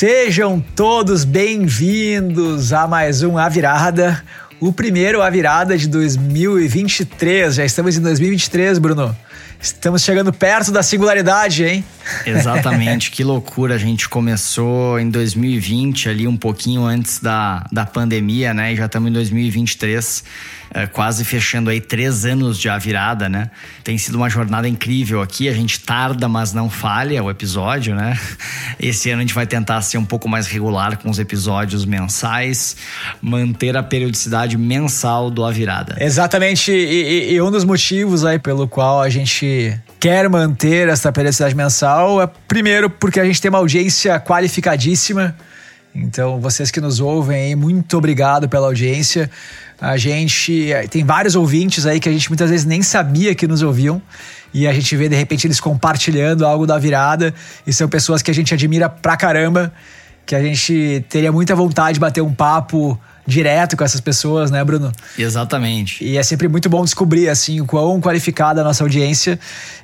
Sejam todos bem-vindos a mais um A Virada, o primeiro A Virada de 2023. Já estamos em 2023, Bruno. Estamos chegando perto da singularidade, hein? Exatamente, que loucura. A gente começou em 2020, ali um pouquinho antes da, da pandemia, né? E já estamos em 2023 é, quase fechando aí três anos de A Virada, né? Tem sido uma jornada incrível aqui. A gente tarda, mas não falha o episódio, né? Esse ano a gente vai tentar ser um pouco mais regular com os episódios mensais, manter a periodicidade mensal do A Virada. Exatamente. E, e, e um dos motivos aí pelo qual a gente quer manter essa periodicidade mensal é, primeiro, porque a gente tem uma audiência qualificadíssima. Então, vocês que nos ouvem, muito obrigado pela audiência. A gente eh, tem vários ouvintes aí que a gente muitas vezes nem sabia que nos ouviam. E a gente vê de repente eles compartilhando algo da virada. E são pessoas que a gente admira pra caramba. Que a gente teria muita vontade de bater um papo direto com essas pessoas, né, Bruno? Exatamente. E é sempre muito bom descobrir, assim, o quão qualificada a nossa audiência.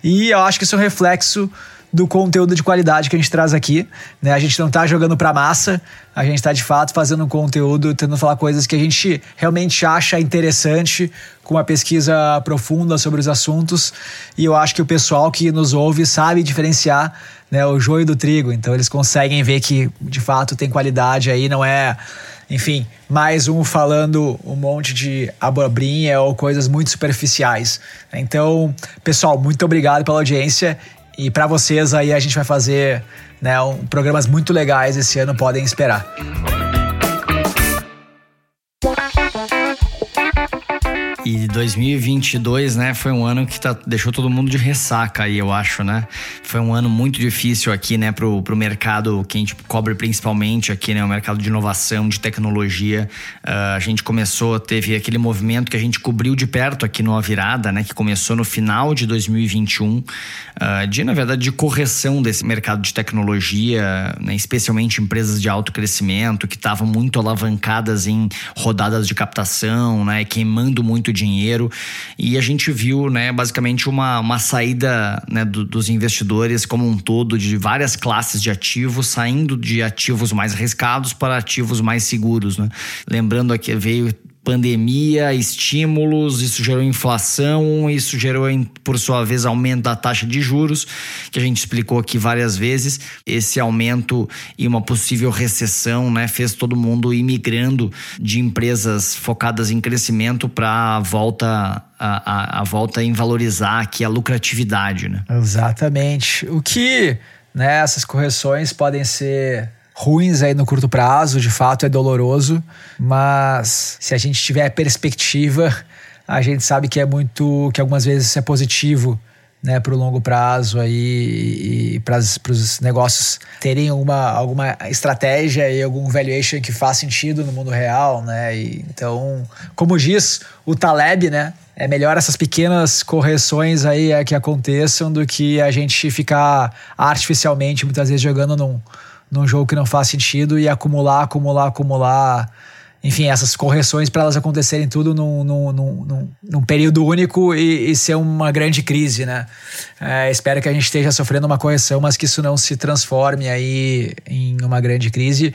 E eu acho que isso é um reflexo do conteúdo de qualidade que a gente traz aqui. Né? A gente não está jogando para massa, a gente está de fato fazendo um conteúdo, tentando falar coisas que a gente realmente acha interessante, com uma pesquisa profunda sobre os assuntos. E eu acho que o pessoal que nos ouve sabe diferenciar né, o joio do trigo. Então eles conseguem ver que de fato tem qualidade aí, não é enfim, mais um falando um monte de abobrinha ou coisas muito superficiais. Então, pessoal, muito obrigado pela audiência e para vocês aí a gente vai fazer né, um, programas muito legais esse ano, podem esperar. E 2022, né, foi um ano que tá, deixou todo mundo de ressaca aí, eu acho, né? Foi um ano muito difícil aqui, né, pro, pro mercado que a gente cobre principalmente aqui, né, o mercado de inovação, de tecnologia. Uh, a gente começou, teve aquele movimento que a gente cobriu de perto aqui no A Virada, né, que começou no final de 2021, uh, ah, de, na verdade, de correção desse mercado de tecnologia, né, especialmente empresas de alto crescimento, que estavam muito alavancadas em rodadas de captação, né, queimando muito dinheiro e a gente viu, né, basicamente uma, uma saída né, do, dos investidores como um todo de várias classes de ativos, saindo de ativos mais arriscados para ativos mais seguros, né? Lembrando aqui veio pandemia, estímulos, isso gerou inflação, isso gerou, por sua vez, aumento da taxa de juros, que a gente explicou aqui várias vezes. Esse aumento e uma possível recessão né, fez todo mundo imigrando de empresas focadas em crescimento para a volta a, a, a, volta em valorizar aqui a lucratividade, né? Exatamente. O que né, essas correções podem ser ruins aí no curto prazo, de fato é doloroso, mas se a gente tiver perspectiva, a gente sabe que é muito, que algumas vezes isso é positivo, né, para o longo prazo aí e para os negócios terem uma, alguma estratégia e algum valuation que faz sentido no mundo real, né? E, então, como diz o Taleb, né, é melhor essas pequenas correções aí é, que aconteçam do que a gente ficar artificialmente muitas vezes jogando num num jogo que não faz sentido e acumular, acumular, acumular. Enfim, essas correções para elas acontecerem tudo num, num, num, num período único e, e, ser uma grande crise, né? É, espero que a gente esteja sofrendo uma correção, mas que isso não se transforme aí em uma grande crise.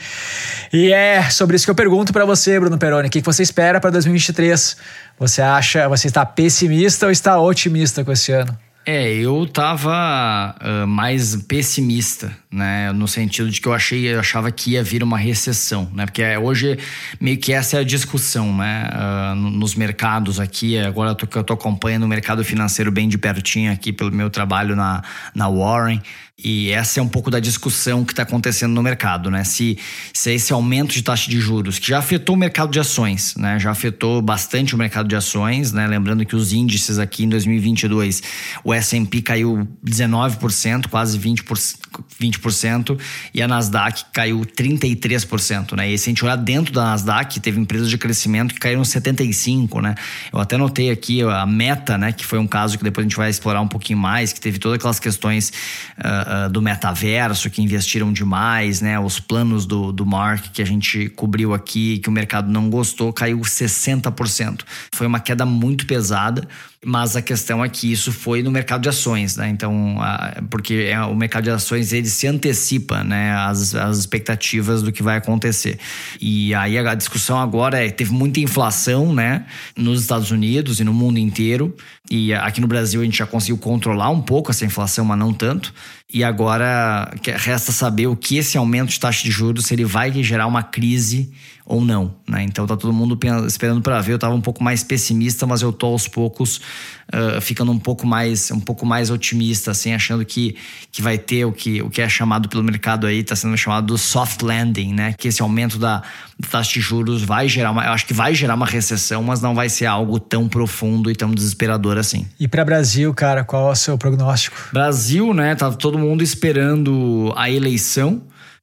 E é sobre isso que eu pergunto para você, Bruno Peroni. O que você espera para 2023? Você acha, você está pessimista ou está otimista com esse ano? É, eu tava uh, mais pessimista, né? No sentido de que eu achei, eu achava que ia vir uma recessão, né? Porque é, hoje meio que essa é a discussão, né? Uh, nos mercados aqui, agora tô, eu tô acompanhando o mercado financeiro bem de pertinho aqui pelo meu trabalho na, na Warren. E essa é um pouco da discussão que está acontecendo no mercado, né? Se, se esse aumento de taxa de juros, que já afetou o mercado de ações, né? Já afetou bastante o mercado de ações, né? Lembrando que os índices aqui em 2022, o S&P caiu 19%, quase 20%, 20% e a Nasdaq caiu 33%, né? E se a gente olhar dentro da Nasdaq, teve empresas de crescimento que caíram 75%, né? Eu até notei aqui a Meta, né? Que foi um caso que depois a gente vai explorar um pouquinho mais, que teve todas aquelas questões... Uh, uh, do metaverso que investiram demais, né? Os planos do, do Mark que a gente cobriu aqui, que o mercado não gostou, caiu 60%. Foi uma queda muito pesada. Mas a questão é que isso foi no mercado de ações, né? Então, porque é, o mercado de ações ele se antecipa, né? As, as expectativas do que vai acontecer. E aí a discussão agora é teve muita inflação, né? Nos Estados Unidos e no mundo inteiro. E aqui no Brasil a gente já conseguiu controlar um pouco essa inflação, mas não tanto. E agora resta saber o que esse aumento de taxa de juros, se ele vai gerar uma crise ou não, né? Então tá todo mundo esperando para ver. Eu tava um pouco mais pessimista, mas eu tô aos poucos uh, ficando um pouco mais um pouco mais otimista, assim, achando que, que vai ter o que, o que é chamado pelo mercado aí, tá sendo chamado do soft landing, né? Que esse aumento da, taxa de juros vai gerar uma, eu acho que vai gerar uma recessão, mas não vai ser algo tão profundo e tão desesperador assim. E para Brasil, cara, qual é o seu prognóstico? Brasil, né? Tá todo mundo esperando a eleição.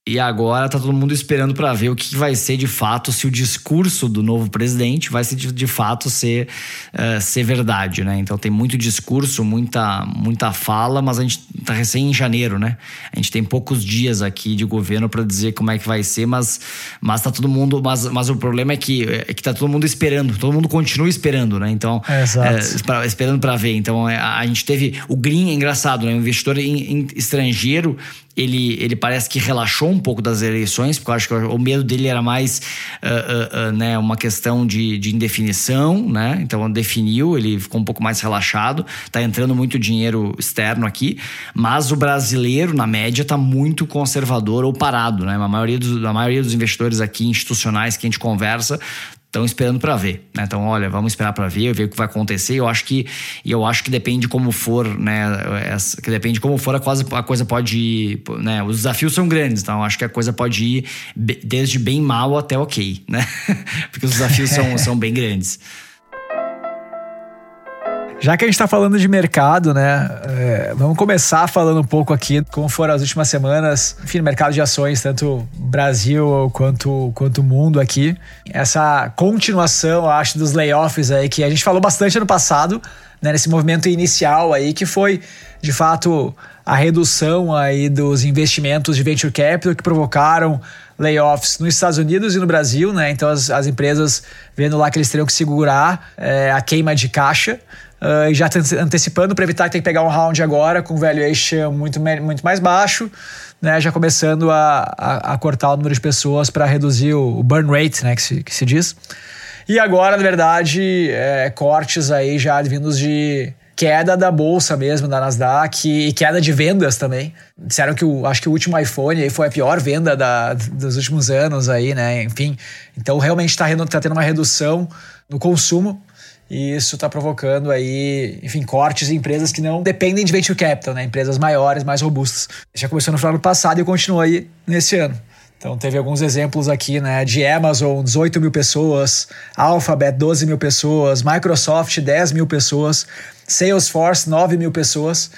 E agora tá todo mundo esperando para ver o que vai ser de fato, se o discurso do novo presidente vai ser de, de fato ser, uh, ser verdade, né? Então tem muito discurso, muita, muita fala, mas a gente tá recém em janeiro, né? A gente tem poucos dias aqui de governo para dizer como é que vai ser, mas, mas tá todo mundo. Mas, mas o problema é que, é que tá todo mundo esperando, todo mundo continua esperando, né? Então, é, é, pra, esperando para ver. Então a, é, a, gente teve o Green, é engraçado, né? O investidor estrangeiro ele, ele parece que relaxou um pouco das eleições, porque eu acho que o medo dele era mais uh, uh, uh, né, uma questão de, de indefinição, né? Então definiu, ele ficou um pouco mais relaxado, tá entrando muito dinheiro externo aqui, mas o brasileiro, na média, tá muito conservador ou parado, né? A maioria dos, a maioria dos investidores aqui institucionais que a gente conversa estão esperando para ver, né? Então, olha, vamos esperar para ver, ver o que vai acontecer. Eu acho que eu acho que depende como for, né? Que depende como for a coisa, a coisa pode ir, né? Os desafios são grandes, então eu acho que a coisa pode ir desde bem mal até ok, né? Porque os desafios são, são bem grandes. Já que a gente está falando de mercado, né? É, vamos começar falando um pouco aqui como foram as últimas semanas, enfim, mercado de ações, tanto Brasil quanto quanto mundo aqui. Essa continuação, acho, dos layoffs aí que a gente falou bastante ano passado, né, nesse movimento inicial aí que foi, de fato, a redução aí dos investimentos de venture capital que provocaram layoffs nos Estados Unidos e no Brasil, né? Então as, as empresas vendo lá que eles teriam que segurar é, a queima de caixa uh, já antecipando para evitar que tenha que pegar um round agora com valuation muito, muito mais baixo, né, já começando a, a, a cortar o número de pessoas para reduzir o, o, burn rate, né, que se, que se diz. E agora, na verdade, é, cortes aí já vindos de queda da bolsa mesmo, da Nasdaq, e queda de vendas também. Disseram que o, acho que o último iPhone aí foi a pior venda da, dos últimos anos aí, né? Enfim, então realmente está tá tendo uma redução no consumo e isso está provocando aí, enfim, cortes em empresas que não dependem de venture capital, né? Empresas maiores, mais robustas. Já começou no final do passado e continua aí nesse ano. Então teve alguns exemplos aqui, né? De Amazon, 18 mil pessoas, Alphabet, 12 mil pessoas, Microsoft, 10 mil pessoas, Salesforce, 9 mil pessoas.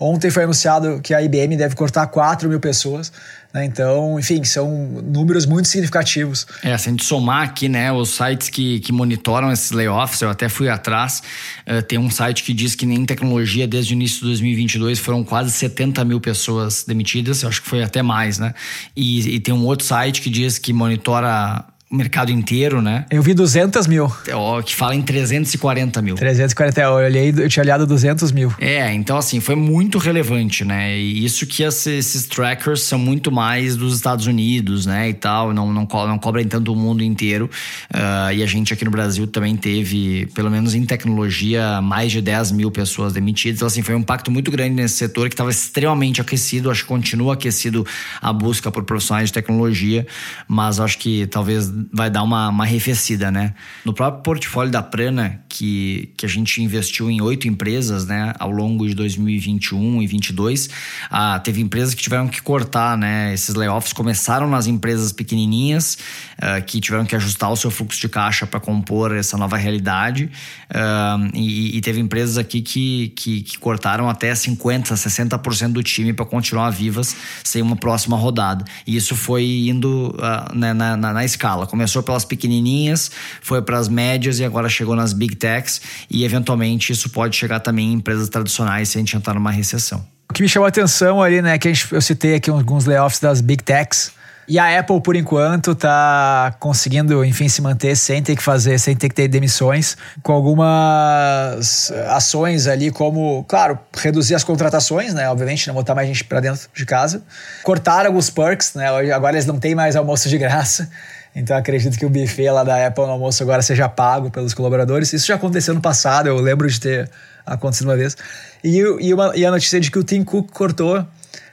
Ontem foi anunciado que a IBM deve cortar 4 mil pessoas. Né? Então, enfim, são números muito significativos. É, se a gente somar aqui, né, os sites que, que monitoram esses layoffs, eu até fui atrás, uh, tem um site que diz que nem tecnologia, desde o início de 2022, foram quase 70 mil pessoas demitidas, eu acho que foi até mais, né? E, e tem um outro site que diz que monitora o mercado inteiro, né? Eu vi 200 mil. É, que fala em 340 mil. 340, eu olhei, eu tinha olhado 200 mil. É, então assim, foi muito relevante, né? E isso que esses trackers são muito mais dos Estados Unidos, né? E tal, não, não, co não cobrem tanto o mundo inteiro. Uh, e a gente aqui no Brasil também teve, pelo menos em tecnologia, mais de 10 mil pessoas demitidas. Então, assim, foi um impacto muito grande nesse setor que estava extremamente aquecido. Acho que continua aquecido a busca por profissionais de tecnologia, mas acho que talvez vai dar uma, uma arrefecida, né? No próprio portfólio da Prana, que, que a gente investiu em oito empresas, né, ao longo de 2021 e 2022, ah, teve empresas que tiveram que cortar, né? Esses layoffs começaram nas empresas pequenininhas, uh, que tiveram que ajustar o seu fluxo de caixa para compor essa nova realidade, uh, e, e, teve empresas aqui que, que, que cortaram até 50%, 60% do time para continuar vivas sem uma próxima rodada. E isso foi indo uh, né, na, na, na escala Ela começou pelas pequenininhas, foi para as médias e agora chegou nas big techs e eventualmente isso pode chegar também em empresas tradicionais se a gente entrar numa recessão. O que me chamou a atenção ali, né, que gente, eu citei aqui alguns layoffs das big techs, e a Apple, por enquanto, tá conseguindo, enfim, se manter sem ter que fazer, sem ter que ter demissões, com algumas ações ali, como, claro, reduzir as contratações, né? Obviamente, não botar mais gente para dentro de casa. Cortar alguns perks, né? Agora eles não têm mais almoço de graça. Então acredito que o buffet lá da Apple no almoço agora seja pago pelos colaboradores. Isso já aconteceu no passado, eu lembro de ter acontecido uma vez. E, e, uma, e a notícia de que o Tim Cook cortou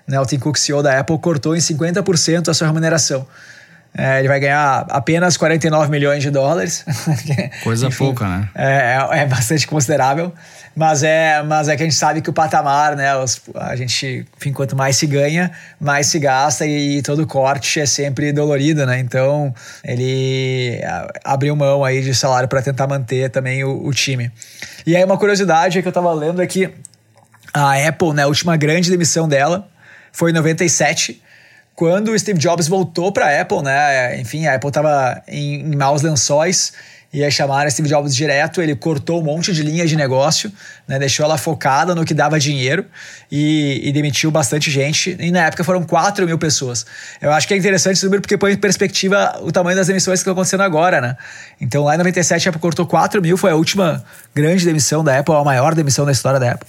né, o Tim Cook, CEO da Apple, cortou em 50% a sua remuneração. É, ele vai ganhar apenas 49 milhões de dólares. Coisa Enfim, pouca, né? É, é, é, bastante considerável. Mas é, mas é que a gente sabe que o patamar, né? Os, a gente, enfim, quanto mais se ganha, mais se gasta e, e todo corte é sempre dolorido, né? Então ele abriu mão aí de salário para tentar manter também o, o, time. E aí uma curiosidade que eu tava lendo é que a Apple, né, a última grande demissão dela foi em 97, quando o Steve Jobs voltou para a Apple, né? Enfim, a Apple estava em, em maus lençóis e aí chamaram Steve Jobs direto, ele cortou um monte de linhas de negócio, né, deixou ela focada no que dava dinheiro e, e, demitiu bastante gente. E na época foram 4 mil pessoas. Eu acho que é interessante esse número porque põe em perspectiva o tamanho das demissões que estão acontecendo agora, né? Então lá em 97 a Apple cortou 4 mil, foi a última grande demissão da Apple, a maior demissão da história da Apple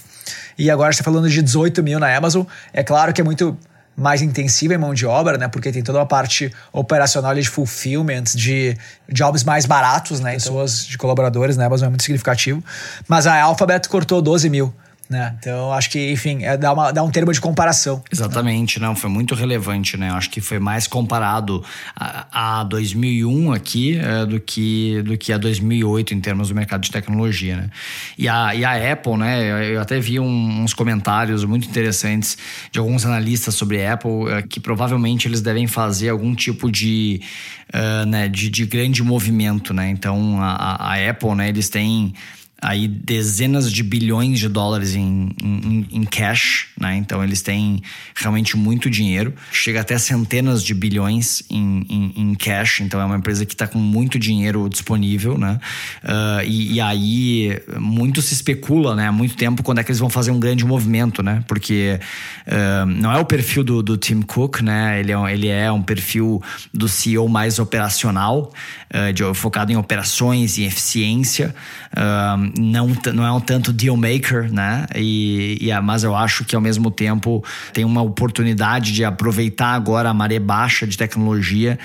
e agora está falando de 18 mil na Amazon. É claro que é muito mais intensiva em mão de obra, né? Porque tem toda uma parte operacional de fulfillment, de jobs mais baratos, né? Pessoas de colaboradores na Amazon é muito significativo. Mas a Alphabet cortou 12 mil. Né? Então, acho que, enfim, é, dá, uma, dá um termo de comparação. Exatamente, né? não, foi muito relevante, né? Acho que foi mais comparado a, a 2001 aqui é, do, que, do que a 2008 em termos do mercado de tecnologia, né? E a, e a Apple, né? Eu até vi um, uns comentários muito interessantes de alguns analistas sobre a Apple é, que provavelmente eles devem fazer algum tipo de, uh, né, de, de grande movimento, né? Então, a, a Apple, né? Eles têm aí dezenas de bilhões de dólares em, em, em, cash, né? Então eles têm realmente muito dinheiro, chega até centenas de bilhões em, em, em cash. Então é uma empresa que está com muito dinheiro disponível, né? Uh, e, e, aí muito se especula, né? Há muito tempo quando é que eles vão fazer um grande movimento, né? Porque uh, não é o perfil do, do Tim Cook, né? Ele é, ele é um perfil do CEO mais operacional, uh, de, focado em operações e eficiência não, não é um tanto deal maker, né? E, e, mas eu acho que ao mesmo tempo tem uma oportunidade de aproveitar agora a maré baixa de tecnologia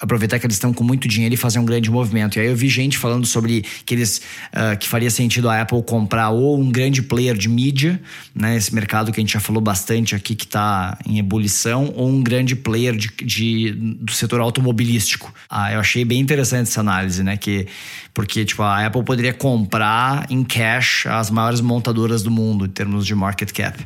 aproveitar que eles estão com muito dinheiro e fazer um grande movimento. E aí eu vi gente falando sobre que eles uh, que faria sentido a Apple comprar ou um grande player de mídia, né, esse mercado que a gente já falou bastante aqui que está em ebulição, ou um grande player de, de, do setor automobilístico. Ah, eu achei bem interessante essa análise, né, que porque tipo a Apple poderia comprar em cash as maiores montadoras do mundo em termos de market cap.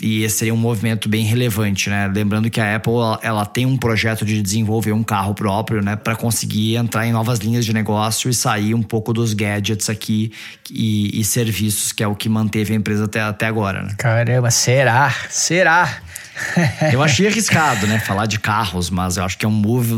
E esse seria um movimento bem relevante, né? Lembrando que a Apple ela, tem um projeto de desenvolver um carro próprio próprio, né, para conseguir entrar em novas linhas de negócio e sair um pouco dos gadgets aqui e, e serviços, que é o que manteve a empresa até, até agora. Né? Caramba, será? Será? eu achei arriscado, né, falar de carros, mas eu acho que é um move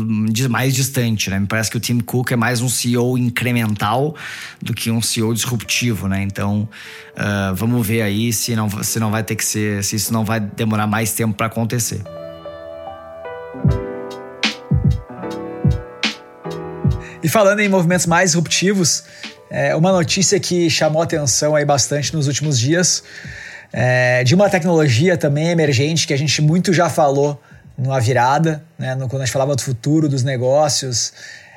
mais distante, né? Me parece que o Tim Cook é mais um CEO incremental do que um CEO disruptivo, né? Então, uh, vamos ver aí se não, se não vai ter que ser, se isso não vai demorar mais tempo para acontecer. E falando em movimentos mais disruptivos, é, uma notícia que chamou atenção aí bastante nos últimos dias, é, de uma tecnologia também emergente que a gente muito já falou numa virada, né, no, quando a gente falava do futuro dos negócios,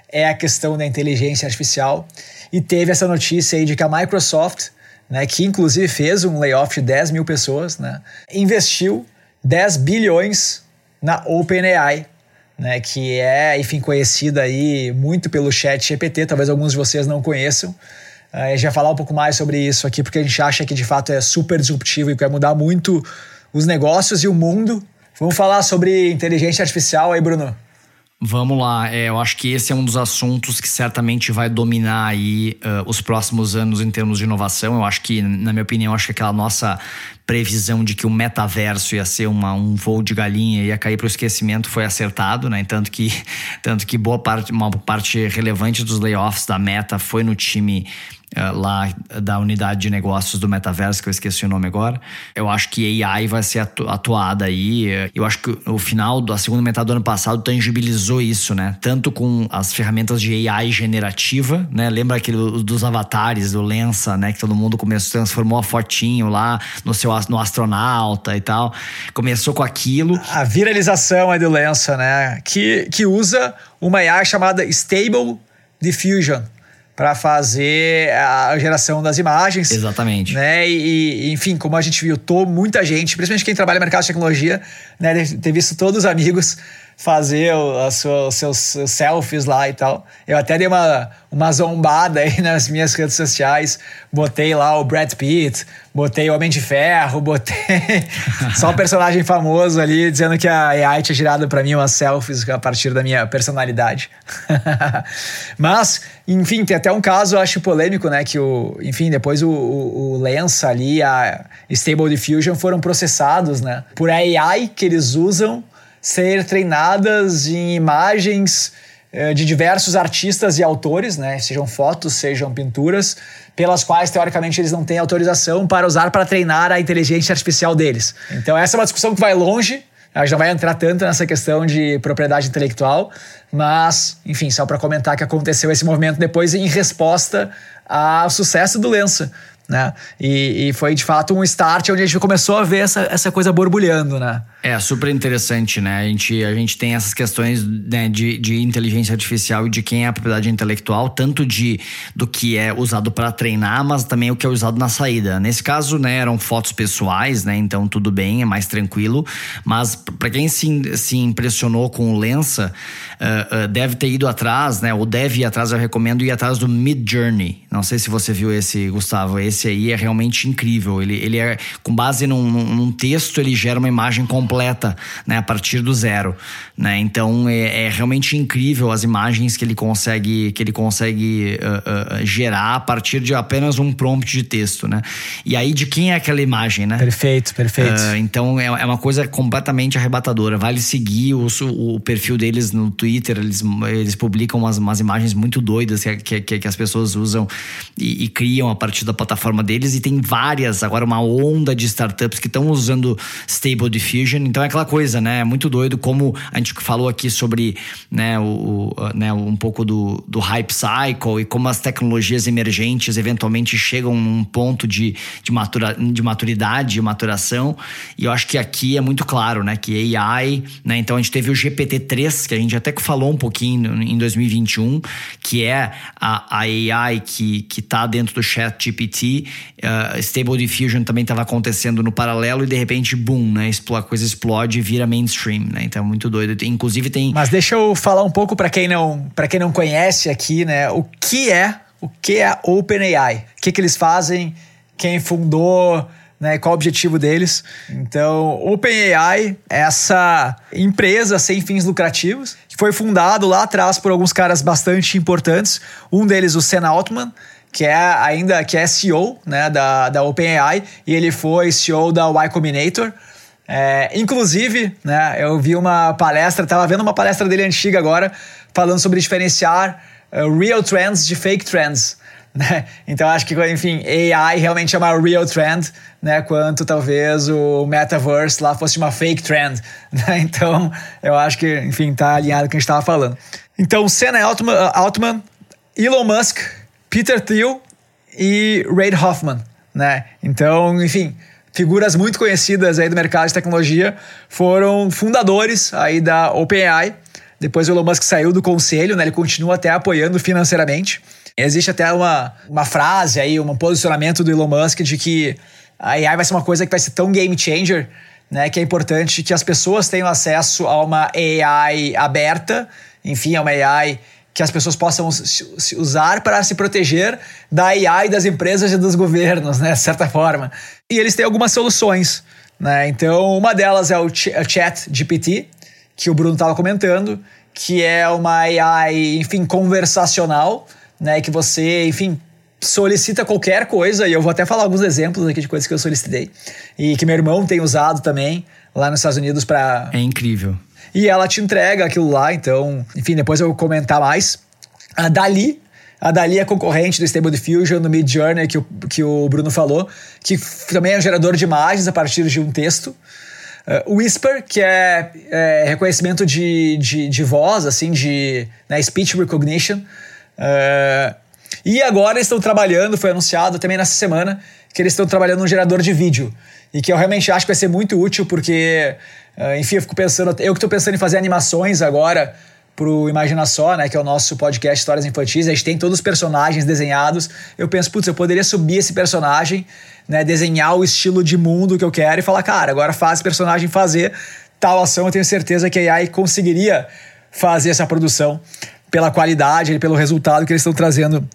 é a questão da inteligência artificial. E teve essa notícia aí de que a Microsoft, né, que inclusive fez um layoff de 10 mil pessoas, né, investiu 10 bilhões na OpenAI, né, que é, enfim, conhecida aí muito pelo chat GPT, talvez alguns de vocês não conheçam. Uh, a gente vai falar um pouco mais sobre isso aqui, porque a gente acha que de fato é super disruptivo e vai mudar muito os negócios e o mundo. Vamos falar sobre inteligência artificial aí, Bruno. Vamos lá, é, eu acho que esse é um dos assuntos que certamente vai dominar aí uh, os próximos anos em termos de inovação. Eu acho que, na minha opinião, acho que aquela nossa previsão de que o metaverso ia ser uma, um voo de galinha ia cair para o esquecimento foi acertado, né? Tanto que, tanto que boa parte, uma parte relevante dos layoffs da Meta foi no time lá da unidade de negócios do metaverso, que eu esqueci o nome agora. Eu acho que AI vai ser atu atuada aí. Eu acho que o final da segunda metade do ano passado tangibilizou isso, né? Tanto com as ferramentas de AI generativa, né? Lembra aquele dos avatares, do Lensa, né? Que todo mundo começou, transformou a fotinho lá no seu no astronauta e tal. Começou com aquilo. A viralização aí do Lensa, né? Que, que usa uma AI chamada Stable Diffusion para fazer a geração das imagens. Exatamente. Né? E, enfim, como a gente viu, tô, muita gente, principalmente quem trabalha no mercado de tecnologia, né, deve ter visto todos os amigos fazer os seus selfies lá e tal. Eu até dei uma, uma zombada aí nas minhas redes sociais, botei lá o Brad Pitt, botei o Homem de Ferro, botei só um personagem famoso ali dizendo que a AI tinha girado para mim umas selfies a partir da minha personalidade. Mas, enfim, tem até um caso, eu acho polêmico, né, que o, enfim, depois o, o, o Lensa ali, a Stable Diffusion foram processados, né, por AI que eles usam ser treinadas em imagens eh, de diversos artistas e autores, né? Sejam fotos, sejam pinturas, pelas quais, teoricamente, eles não têm autorização para usar para treinar a inteligência artificial deles. Então, essa é uma discussão que vai longe. A gente não vai entrar tanto nessa questão de propriedade intelectual, mas, enfim, só para comentar que aconteceu esse movimento depois em resposta ao sucesso do Lença. Né? E, e, foi de fato um start onde a gente começou a ver essa, essa coisa borbulhando, né? É super interessante, né? A gente, a gente tem essas questões né, de, de inteligência artificial e de quem é a propriedade intelectual, tanto de do que é usado para treinar, mas também o que é usado na saída. Nesse caso, né, eram fotos pessoais, né? Então tudo bem, é mais tranquilo. Mas para quem se, se impressionou com o Lensa, uh, uh, deve ter ido atrás, né? Ou deve ir atrás, eu recomendo ir atrás do Mid Journey. Não sei se você viu esse, Gustavo. Esse aí é realmente incrível. Ele, ele é com base num, num texto, ele gera uma imagem completa né, a partir do zero, né? Então é, é realmente incrível as imagens que ele consegue que ele consegue uh, gerar a partir de apenas um prompt de texto, né? E aí de quem é aquela imagem, né? Perfeito, perfeito. Então é, é, uma coisa completamente arrebatadora. Vale seguir o, o perfil deles no Twitter, eles, eles publicam umas, umas imagens muito doidas que, que, que as pessoas usam e, e criam a partir da plataforma deles e tem várias agora uma onda de startups que estão usando Stable Diffusion então é aquela coisa, né? É muito doido como a gente falou aqui sobre né, o, o né, um pouco do, do hype cycle e como as tecnologias emergentes eventualmente chegam num ponto de, de, matura, de maturidade, de maturação. E eu acho que aqui é muito claro, né? Que AI, né? Então a gente teve o GPT-3, que a gente até falou um pouquinho em 2021, que é a, a AI que, que tá dentro do chat GPT. Uh, Stable Diffusion também estava acontecendo no paralelo e de repente, boom, né? A coisa explode e vira mainstream, né? Então é muito doido. Inclusive tem. Mas deixa eu falar um pouco para quem não quem não conhece aqui, né? O que é o que é OpenAI? O que, que eles fazem? Quem fundou? Né, qual o objetivo deles? Então, OpenAI é essa empresa sem fins lucrativos que foi fundado lá atrás por alguns caras bastante importantes. Um deles, o Sam Altman, que é ainda que é CEO né, da, da OpenAI, e ele foi CEO da Y Combinator. É, inclusive, né, eu vi uma palestra, estava vendo uma palestra dele antiga agora, falando sobre diferenciar uh, real trends de fake trends. Né? Então acho que, enfim, AI realmente é uma real trend, né? Quanto talvez o metaverse lá fosse uma fake trend. Né? Então eu acho que, enfim, tá alinhado com o que a gente estava falando. Então, Senna Altman, Altman, Elon Musk, Peter Thiel e Reid Hoffman, né? Então, enfim, figuras muito conhecidas aí do mercado de tecnologia, foram fundadores aí da OpenAI. Depois o Elon Musk saiu do conselho, né? Ele continua até apoiando financeiramente. Existe até uma, uma frase aí, um posicionamento do Elon Musk de que a AI vai ser uma coisa que vai ser tão game changer, né? Que é importante que as pessoas tenham acesso a uma AI aberta, enfim, a uma AI que as pessoas possam usar para se proteger da AI das empresas e dos governos, né, de certa forma. E eles têm algumas soluções, né? Então, uma delas é o Chat GPT, que o Bruno estava comentando, que é uma AI, enfim, conversacional, né? Que você, enfim, solicita qualquer coisa, e eu vou até falar alguns exemplos aqui de coisas que eu solicitei, e que meu irmão tem usado também lá nos Estados Unidos para. É incrível. E ela te entrega aquilo lá, então, enfim, depois eu vou comentar mais. A Dali, a Dali é concorrente do Stable Diffusion, do Mid Journey, que o, que o Bruno falou, que também é um gerador de imagens a partir de um texto. Uh, Whisper, que é, é reconhecimento de, de, de, voz, assim, de né, speech recognition. Uh, e agora estão trabalhando, foi anunciado também nessa semana, que eles estão trabalhando num gerador de vídeo. E que eu realmente acho que vai ser muito útil, porque, uh, enfim, eu fico pensando, eu que estou pensando em fazer animações agora pro Imagina Só, né, que é o nosso podcast Histórias Infantis, a gente tem todos os personagens desenhados. Eu penso, putz, eu poderia subir esse personagem, né, desenhar o estilo de mundo que eu quero e falar, cara, agora faz esse personagem fazer tal ação, eu tenho certeza que a AI conseguiria fazer essa produção pela qualidade pelo resultado que eles estão trazendo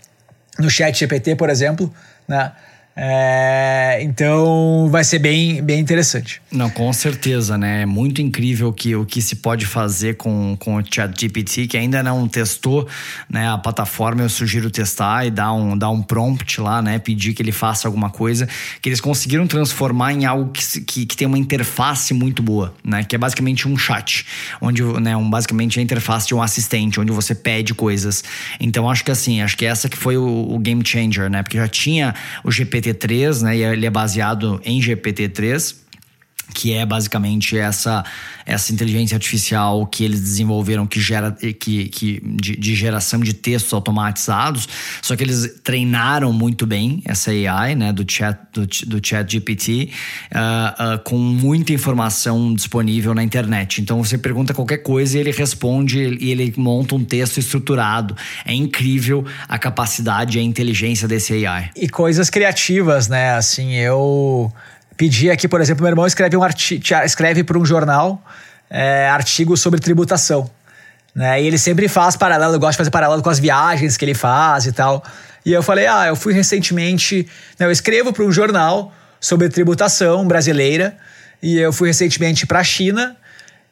no chat GPT, por exemplo, né? É, então vai ser bem, bem interessante. Não, com certeza, né? É muito incrível que, o que se pode fazer com, com o ChatGPT, que ainda não testou né, a plataforma. Eu sugiro testar e dar um, dar um prompt lá, né? Pedir que ele faça alguma coisa. Que eles conseguiram transformar em algo que, que, que tem uma interface muito boa, né? Que é basicamente um chat, onde, né, um, basicamente a interface de um assistente, onde você pede coisas. Então acho que assim, acho que essa que foi o, o game changer, né? Porque já tinha o GPT GPT-3, né? E ele é baseado em GPT-3 que é basicamente essa essa inteligência artificial que eles desenvolveram que gera que, que de, de, geração de textos automatizados. Só que eles treinaram muito bem essa AI né do chat do, do chat GPT uh, uh, com muita informação disponível na internet. Então você pergunta qualquer coisa e ele responde e ele monta um texto estruturado. É incrível a capacidade e a inteligência desse AI e coisas criativas né? Assim eu pedir aqui, por exemplo, meu irmão escreve um artigo, escreve para um jornal é, artigo sobre tributação. Né? E ele sempre faz paralelo, gosta de fazer paralelo com as viagens que ele faz e tal. E eu falei, ah, eu fui recentemente, né, eu escrevo para um jornal sobre tributação brasileira e eu fui recentemente para a China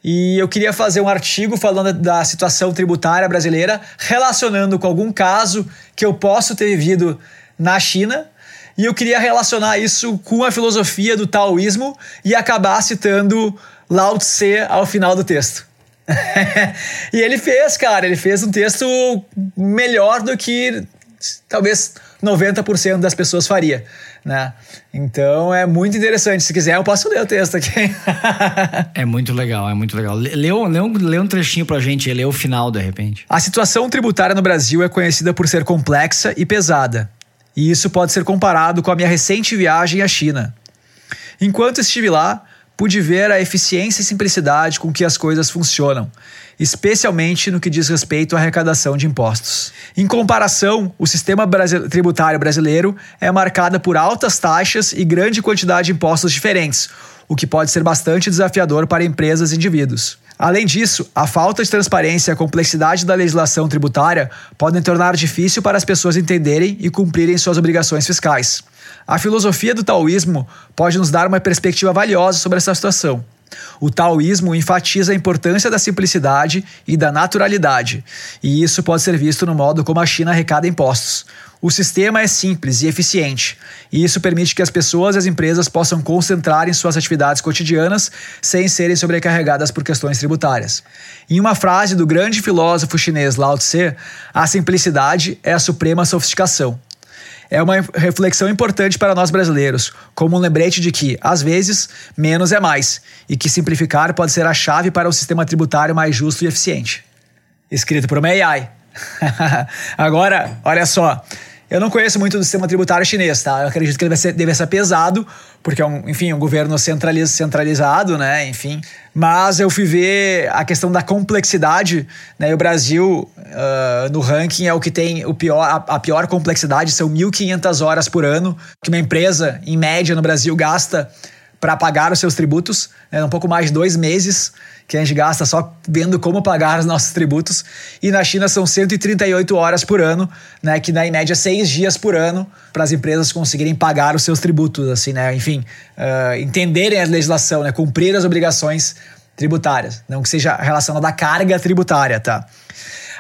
e eu queria fazer um artigo falando da situação tributária brasileira, relacionando com algum caso que eu posso ter vivido na China e eu queria relacionar isso com a filosofia do taoísmo e acabar citando Lao Tse ao final do texto. e ele fez, cara, ele fez um texto melhor do que talvez 90% das pessoas faria, né? Então é muito interessante. Se quiser, eu posso ler o texto aqui. é muito legal, é muito legal. Lê, lê, um, lê um trechinho pra gente, lê o final de repente. A situação tributária no Brasil é conhecida por ser complexa e pesada e isso pode ser comparado com a minha recente viagem à China. Enquanto estive lá, pude ver a eficiência e simplicidade com que as coisas funcionam, especialmente no que diz respeito à arrecadação de impostos. Em comparação, o sistema tributário brasileiro é marcado por altas taxas e grande quantidade de impostos diferentes, o que pode ser bastante desafiador para empresas e indivíduos. Além disso, a falta de transparência e a complexidade da legislação tributária podem tornar difícil para as pessoas entenderem e cumprirem suas obrigações fiscais. A filosofia do taoísmo pode nos dar uma perspectiva valiosa sobre essa situação. O taoísmo enfatiza a importância da simplicidade e da naturalidade, e isso pode ser visto no modo como a China arrecada impostos. O sistema é simples e eficiente, e isso permite que as pessoas e as empresas possam concentrar em suas atividades cotidianas sem serem sobrecarregadas por questões tributárias. Em uma frase do grande filósofo chinês Lao Tse, a simplicidade é a suprema sofisticação. É uma reflexão importante para nós brasileiros, como um lembrete de que, às vezes, menos é mais, e que simplificar pode ser a chave para um sistema tributário mais justo e eficiente. Escrito por uma AI. Agora, olha só. Eu não conheço muito do sistema tributário chinês, tá? Eu acredito que ele deve ser, deve ser pesado, porque é um, enfim, um governo centraliz, centralizado, né? Enfim. Mas eu fui ver a questão da complexidade, né? E o Brasil, uh, no ranking, é o que tem o pior, a, a pior complexidade, são 1.500 horas por ano, que uma empresa, em média, no Brasil, gasta para pagar os seus tributos, né? um pouco mais de dois meses que a gente gasta só vendo como pagar os nossos tributos. E na China são 138 horas por ano, né, que dá em média seis dias por ano para as empresas conseguirem pagar os seus tributos, assim, né, enfim, uh, entenderem a legislação, né, cumprir as obrigações tributárias, não que seja relacionada à carga tributária, tá?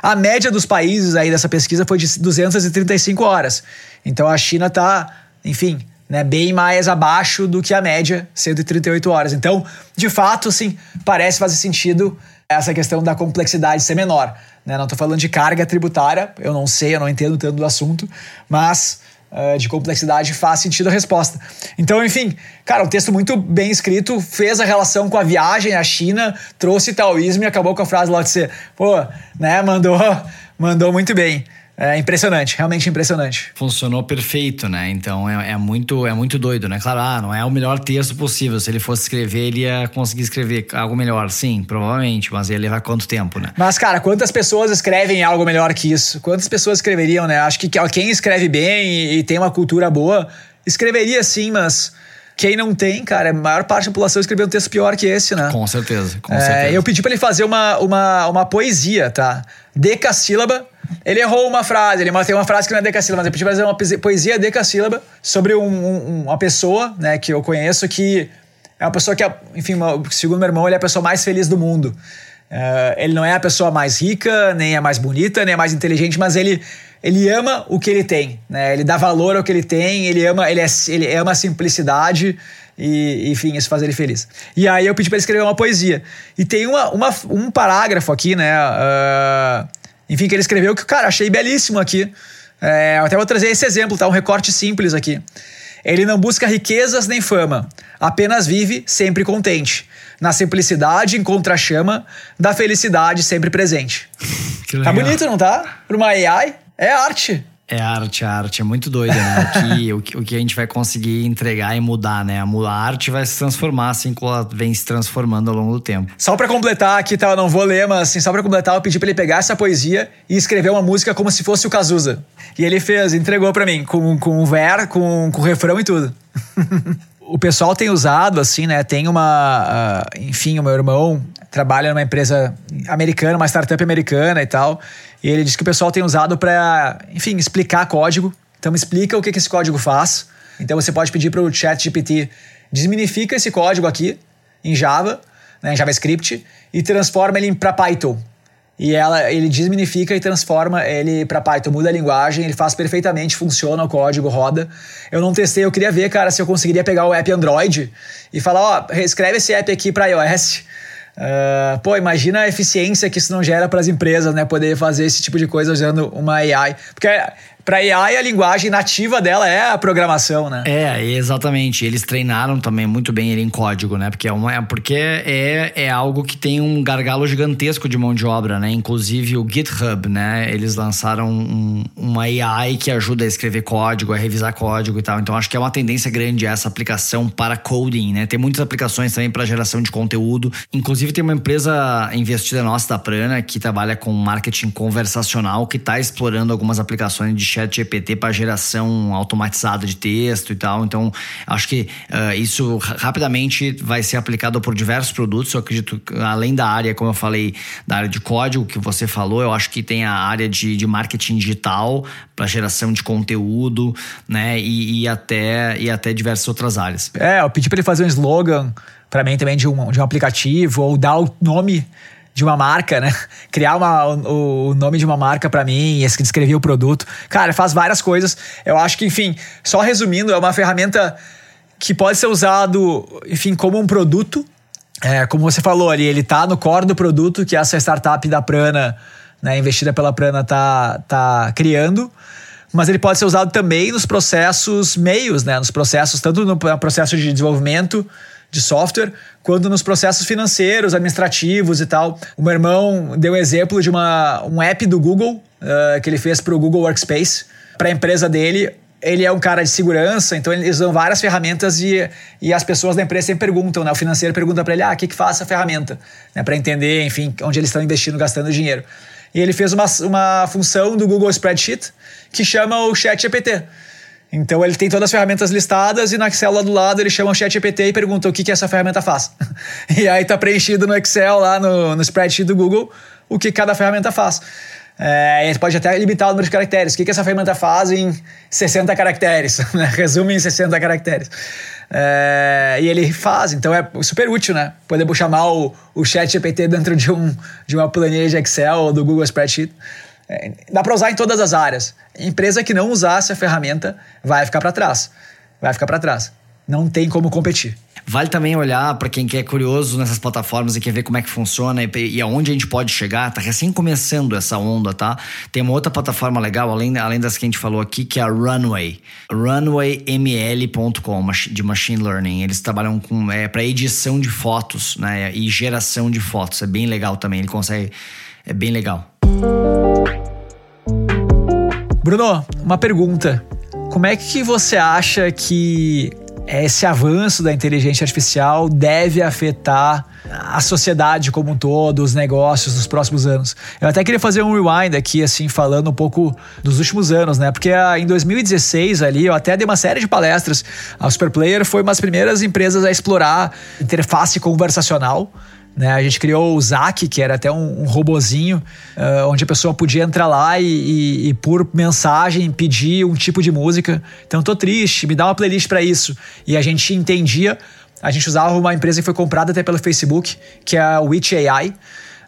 A média dos países aí dessa pesquisa foi de 235 horas. Então a China está, enfim, né, bem mais abaixo do que a média, 138 horas. Então, de fato, assim, parece fazer sentido essa questão da complexidade ser menor. Né? Não estou falando de carga tributária, eu não sei, eu não entendo tanto do assunto, mas uh, de complexidade faz sentido a resposta. Então, enfim, cara, um texto muito bem escrito, fez a relação com a viagem à China, trouxe taoísmo e acabou com a frase lá de ser, pô, né, mandou, mandou muito bem. É impressionante, realmente impressionante. Funcionou perfeito, né? Então é, é, muito, é muito doido, né? Claro, ah, não é o melhor texto possível. Se ele fosse escrever, ele ia conseguir escrever algo melhor. Sim, provavelmente, mas ia levar quanto tempo, né? Mas, cara, quantas pessoas escrevem algo melhor que isso? Quantas pessoas escreveriam, né? Acho que quem escreve bem e, e tem uma cultura boa, escreveria sim, mas. Quem não tem, cara, a maior parte da população escreveu um texto pior que esse, né? Com certeza, com é, certeza. Eu pedi para ele fazer uma, uma, uma poesia, tá? Decassílaba ele errou uma frase, ele tem uma frase que não é decassílaba, mas eu pedi fazer uma poesia decassílaba sobre um, um, uma pessoa, né, que eu conheço que é uma pessoa que, enfim, segundo meu irmão, ele é a pessoa mais feliz do mundo. Uh, ele não é a pessoa mais rica, nem é mais bonita, nem é mais inteligente, mas ele, ele ama o que ele tem, né? Ele dá valor ao que ele tem, ele ama, ele, é, ele ama a simplicidade e, enfim, isso faz ele feliz. E aí eu pedi para ele escrever uma poesia. E tem uma, uma um parágrafo aqui, né? Uh, enfim, que ele escreveu que, cara, achei belíssimo aqui. É, até vou trazer esse exemplo, tá? Um recorte simples aqui. Ele não busca riquezas nem fama, apenas vive sempre contente. Na simplicidade encontra a chama da felicidade sempre presente. tá bonito, não tá? Para uma AI, é arte. É arte, a arte é muito doida, né? o, que, o, que a gente vai conseguir entregar e mudar, né? A arte vai se transformar assim como ela vem se transformando ao longo do tempo. Só para completar aqui, tá? Eu não vou ler, mas assim, só para completar, eu pedi para ele pegar essa poesia e escrever uma música como se fosse o Cazuza. E ele fez, entregou para mim, com, com o ver, com, com o refrão e tudo. o pessoal tem usado, assim, né? Tem uma. Uh, enfim, o meu irmão trabalha numa empresa americana, uma startup americana e tal. E ele disse que o pessoal tem usado para, enfim, explicar código. Então, explica o que, que esse código faz. Então, você pode pedir para o ChatGPT desminifica esse código aqui em Java, né, em JavaScript, e transforma ele para Python. E ela, ele desminifica e transforma ele para Python, muda a linguagem, ele faz perfeitamente, funciona o código, roda. Eu não testei, eu queria ver, cara, se eu conseguiria pegar o app Android e falar, ó, oh, escreve esse app aqui para iOS Uh, pô, imagina a eficiência que isso não gera para as empresas, né? Poder fazer esse tipo de coisa usando uma AI. Porque para AI a linguagem nativa dela é a programação, né? É, exatamente. Eles treinaram também muito bem ele em código, né? Porque é, uma, é porque é, é algo que tem um gargalo gigantesco de mão de obra, né? Inclusive o GitHub, né? Eles lançaram um, uma AI que ajuda a escrever código, a revisar código e tal. Então acho que é uma tendência grande essa aplicação para coding, né? Tem muitas aplicações também para geração de conteúdo. Inclusive tem uma empresa investida nossa da Prana que trabalha com marketing conversacional que está explorando algumas aplicações de chat GPT para geração automatizada de texto e tal. Então, acho que uh, isso rapidamente vai ser aplicado por diversos produtos. Eu acredito, além da área, como eu falei, da área de código que você falou, eu acho que tem a área de, de marketing digital para geração de conteúdo, né? E, e, até, e até diversas outras áreas. É, eu pedi para ele fazer um slogan para mim também de um, de um aplicativo ou dar o nome de uma marca, né? Criar uma, o, o nome de uma marca para mim, descrevia o produto. Cara, faz várias coisas. Eu acho que, enfim, só resumindo, é uma ferramenta que pode ser usado, enfim, como um produto. É, como você falou ali, ele tá no core do produto que essa startup da Prana, né, investida pela Prana, tá, tá criando mas ele pode ser usado também nos processos meios, né? Nos processos, tanto no processo de desenvolvimento de software, quanto nos processos financeiros, administrativos e tal. O meu irmão deu exemplo de uma, um app do Google uh, que ele fez para o Google Workspace, para a empresa dele. Ele é um cara de segurança, então eles usam várias ferramentas e, e as pessoas da empresa sempre perguntam, né? O financeiro pergunta para ele, ah, o que, que faz essa ferramenta? Né? Para entender, enfim, onde eles estão investindo, gastando dinheiro. E ele fez uma, uma função do Google Spreadsheet que chama o Chat GPT. Então ele tem todas as ferramentas listadas e na lá do lado ele chama o chat GPT e pergunta o que, que essa ferramenta faz. e aí tá preenchido no Excel lá no, no spreadsheet do Google o que cada ferramenta faz. É, gente pode até limitar o número de caracteres. O que, que essa ferramenta faz em 60 caracteres? Né? Resume em 60 caracteres. É, e ele faz, então é super útil, né? Poder chamar o, o chat GPT dentro de, um, de uma planilha de Excel ou do Google Spreadsheet. É, dá para usar em todas as áreas. Empresa que não usar essa ferramenta vai ficar para trás. Vai ficar para trás. Não tem como competir. Vale também olhar para quem quer curioso nessas plataformas e quer ver como é que funciona e, e aonde a gente pode chegar. Tá recém começando essa onda, tá? Tem uma outra plataforma legal, além, além das que a gente falou aqui, que é a Runway. RunwayML.com, de Machine Learning. Eles trabalham com é, para edição de fotos né, e geração de fotos. É bem legal também. Ele consegue. É bem legal. Bruno, uma pergunta. Como é que você acha que esse avanço da inteligência artificial deve afetar a sociedade como um todo, os negócios nos próximos anos. Eu até queria fazer um rewind aqui, assim, falando um pouco dos últimos anos, né? Porque ah, em 2016 ali, eu até dei uma série de palestras. A Superplayer foi uma das primeiras empresas a explorar interface conversacional né? A gente criou o Zack, que era até um, um robozinho, uh, onde a pessoa podia entrar lá e, e, e, por mensagem pedir um tipo de música. Então, tô triste, me dá uma playlist para isso. E a gente entendia, a gente usava uma empresa que foi comprada até pelo Facebook, que é a Witch AI.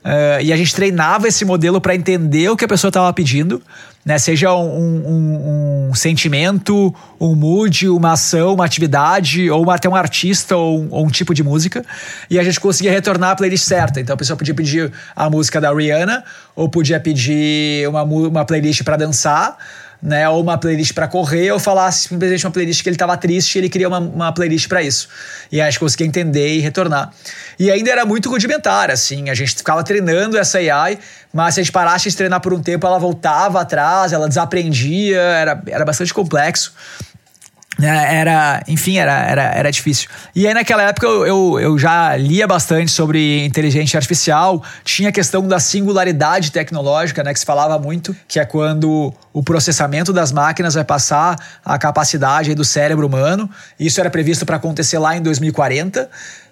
Uh, e a gente treinava esse modelo para entender o que a pessoa estava pedindo, né? Seja um, um, um, sentimento, um mood, uma ação, uma atividade, ou até um artista ou um, ou um, tipo de música. E a gente conseguia retornar a playlist certa. Então a pessoa podia pedir a música da Rihanna, ou podia pedir uma, uma playlist para dançar né, ou uma playlist para correr, ou falasse simplesmente uma playlist que ele estava triste e ele queria uma, uma playlist para isso. E aí a gente conseguia entender e retornar. E ainda era muito rudimentar, assim, a gente ficava treinando essa AI, mas se a gente parasse de treinar por um tempo, ela voltava atrás, ela desaprendia, era, era bastante complexo. Né, era, enfim, era, era, era difícil. E aí, naquela época, eu, eu, eu, já lia bastante sobre inteligência artificial. Tinha a questão da singularidade tecnológica, né, que se falava muito, que é quando o processamento das máquinas vai passar a capacidade do cérebro humano. Isso era previsto para acontecer lá em 2040.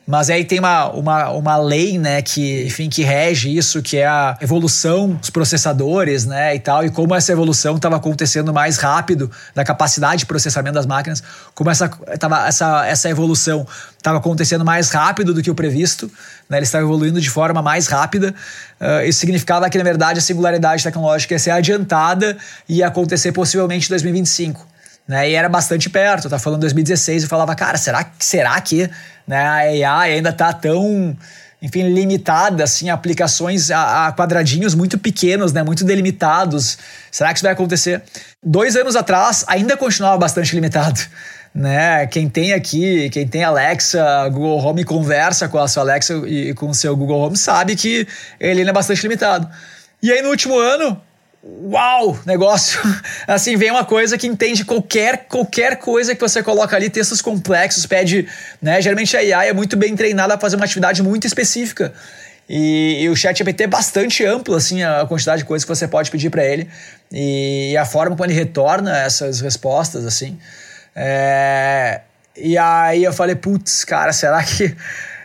Mas aí tem uma, uma, uma lei, né, que, enfim, que rege isso, que é a evolução dos processadores, né, e tal, e como essa evolução estava acontecendo mais rápido da capacidade de processamento das máquinas, como essa, tava, essa, essa evolução estava acontecendo mais rápido do que o previsto, né, eles estavam evoluindo de forma mais rápida, uh, isso significava que, na verdade, a singularidade tecnológica ia ser adiantada e ia acontecer possivelmente em 2025. Né, e era bastante perto, tá falando 2016, eu falava, cara, será, será que né? A AI ainda está tão enfim, limitada, assim, aplicações a, a, quadradinhos muito pequenos, né, muito delimitados. Será que isso vai acontecer? Dois anos atrás, ainda continuava bastante limitado. Né? Quem tem aqui, quem tem Alexa, Google Home conversa com a sua Alexa e com o seu Google Home sabe que ele ainda é bastante limitado. E aí no último ano, uau, negócio. Assim, vem uma coisa que entende qualquer, qualquer coisa que você coloca ali, textos complexos, pede, né? Geralmente a AI é muito bem treinada a fazer uma atividade muito específica. E, e o chat GPT é bastante amplo, assim, a quantidade de coisas que você pode pedir para ele. E, e, a forma como ele retorna essas respostas, assim. É... E aí eu falei, putz, cara, será que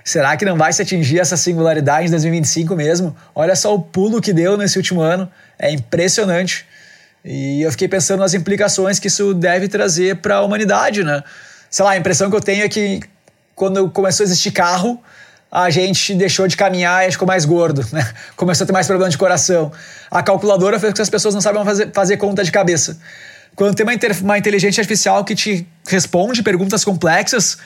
será que não vai se atingir essa singularidade em 2025 mesmo? Olha só o pulo que deu nesse último ano. É impressionante. E eu fiquei pensando nas implicações que isso deve trazer para a humanidade, né? Sei lá, a impressão que eu tenho é que quando começou a existir carro, a gente deixou de caminhar e ficou mais gordo, né? Começou a ter mais problema de coração. A calculadora fez com que as pessoas não saibam fazer, fazer conta de cabeça. Quando tem uma, uma inteligência artificial que te responde perguntas complexas,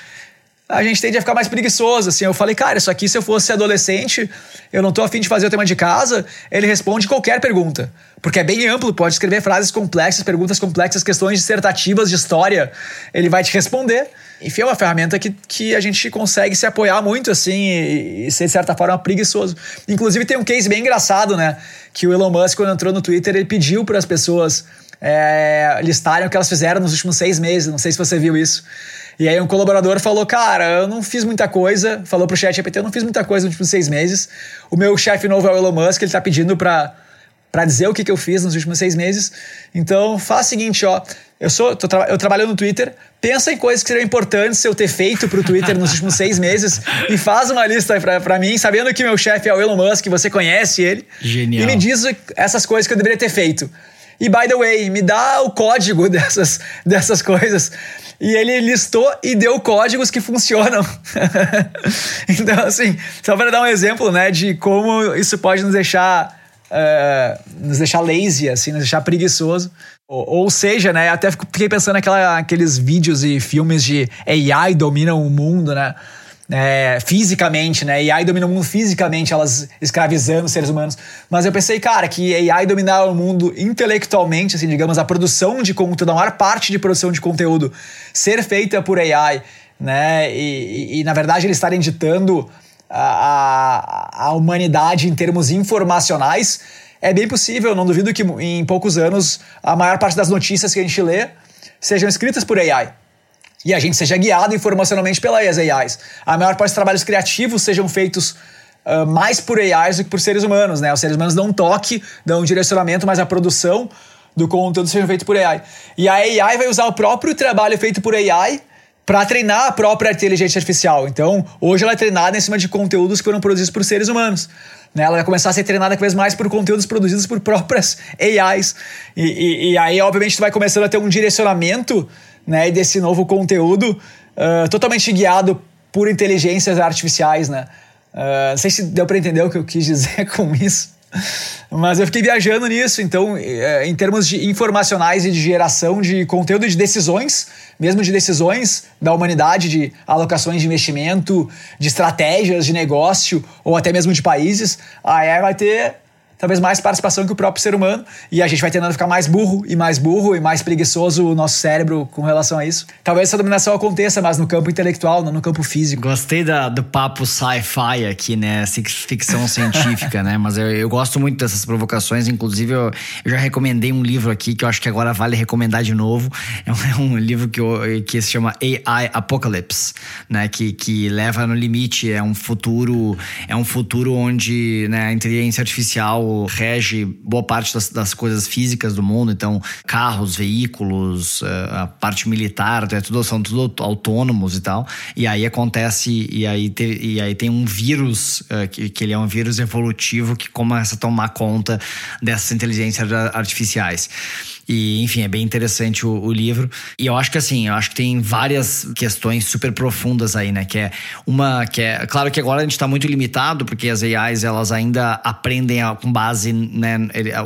a gente tende a ficar mais preguiçoso, assim. Eu falei, cara, isso aqui se eu fosse adolescente, eu não tô afim de fazer o tema de casa, ele responde qualquer pergunta. Porque é bem amplo, pode escrever frases complexas, perguntas complexas, questões dissertativas de história, ele vai te responder. Enfim, é uma ferramenta que, que a gente consegue se apoiar muito, assim, e, e ser, de certa forma, preguiçoso. Inclusive, tem um case bem engraçado, né? Que o Elon Musk, quando entrou no Twitter, ele pediu para as pessoas é, listarem o que elas fizeram nos últimos seis meses. Não sei se você viu isso. E aí um colaborador falou, cara, eu não fiz muita coisa, falou pro chat GPT, eu não fiz muita coisa nos últimos seis meses. O meu chefe novo é o Elon Musk, ele tá pedindo pra, para dizer o que, que eu fiz nos últimos seis meses. Então, faz o seguinte, ó. Eu, sou, tra eu trabalho no Twitter, pensa em coisas que seriam importantes eu ter feito pro Twitter nos últimos seis meses e faz uma lista para mim, sabendo que meu chefe é o Elon Musk, você conhece ele. Genial. E me diz essas coisas que eu deveria ter feito. E, by the way, me dá o código dessas, dessas coisas. E ele listou e deu códigos que funcionam. então, assim, só para dar um exemplo, né, de como isso pode nos deixar uh, nos deixar lazy, assim, nos deixar preguiçoso. Ou, ou seja, né, até fiquei pensando naqueles vídeos e filmes de AI dominam o mundo, né? É, fisicamente, né? AI domina o mundo fisicamente, elas escravizando seres humanos. Mas eu pensei, cara, que AI dominar o mundo intelectualmente, assim, digamos, a produção de conteúdo, a maior parte de produção de conteúdo ser feita por AI, né? E, e, e na verdade eles estarem ditando a, a, humanidade em termos informacionais, é bem possível. Não duvido que em poucos anos a maior parte das notícias que a gente lê sejam escritas por AI. E a gente seja guiado informacionalmente pelas AIs. A maior parte dos trabalhos criativos sejam feitos uh, mais por AIs do que por seres humanos. Né? Os seres humanos dão um toque, dão um direcionamento, mas a produção do conteúdo seja feita por AI. E a AI vai usar o próprio trabalho feito por AI para treinar a própria inteligência artificial. Então, hoje ela é treinada em cima de conteúdos que foram produzidos por seres humanos. Né? Ela vai começar a ser treinada cada vez mais por conteúdos produzidos por próprias AIs. E, e, e aí, obviamente, tu vai começando a ter um direcionamento né, desse novo conteúdo uh, totalmente guiado por inteligências artificiais. Né? Uh, não sei se deu para entender o que eu quis dizer com isso. Mas eu fiquei viajando nisso, então, é, em termos de informacionais e de geração de conteúdo de decisões, mesmo de decisões da humanidade, de alocações de investimento, de estratégias de negócio ou até mesmo de países, a AI vai ter talvez mais participação que o próprio ser humano, e a gente vai tendendo a ficar mais burro e mais burro e mais preguiçoso o nosso cérebro com relação a isso. Talvez essa dominação aconteça, mas no campo intelectual, não no campo físico. Gostei da, do papo sci-fi aqui, né? Ficção científica, né? Mas eu, eu, gosto muito dessas provocações, inclusive eu, eu, já recomendei um livro aqui que eu acho que agora vale recomendar de novo. É um, é um livro que, eu, que se chama AI Apocalypse, né? Que, que leva no limite, é um futuro, é um futuro onde né, a inteligência artificial rege boa parte das, das coisas físicas do mundo, então carros, veículos, eh, a parte militar, é tudo, são tudo autônomos e tal. E aí acontece, e aí, te, e aí tem um vírus, uh, que, que ele é um vírus evolutivo que começa a tomar conta dessas inteligências artificiais. E, enfim, é bem interessante o, o, livro. E eu acho que assim, eu acho que tem várias questões super profundas aí, né? Que é uma que é. Claro que agora a gente está muito limitado, porque as AIs elas ainda aprendem com base, né?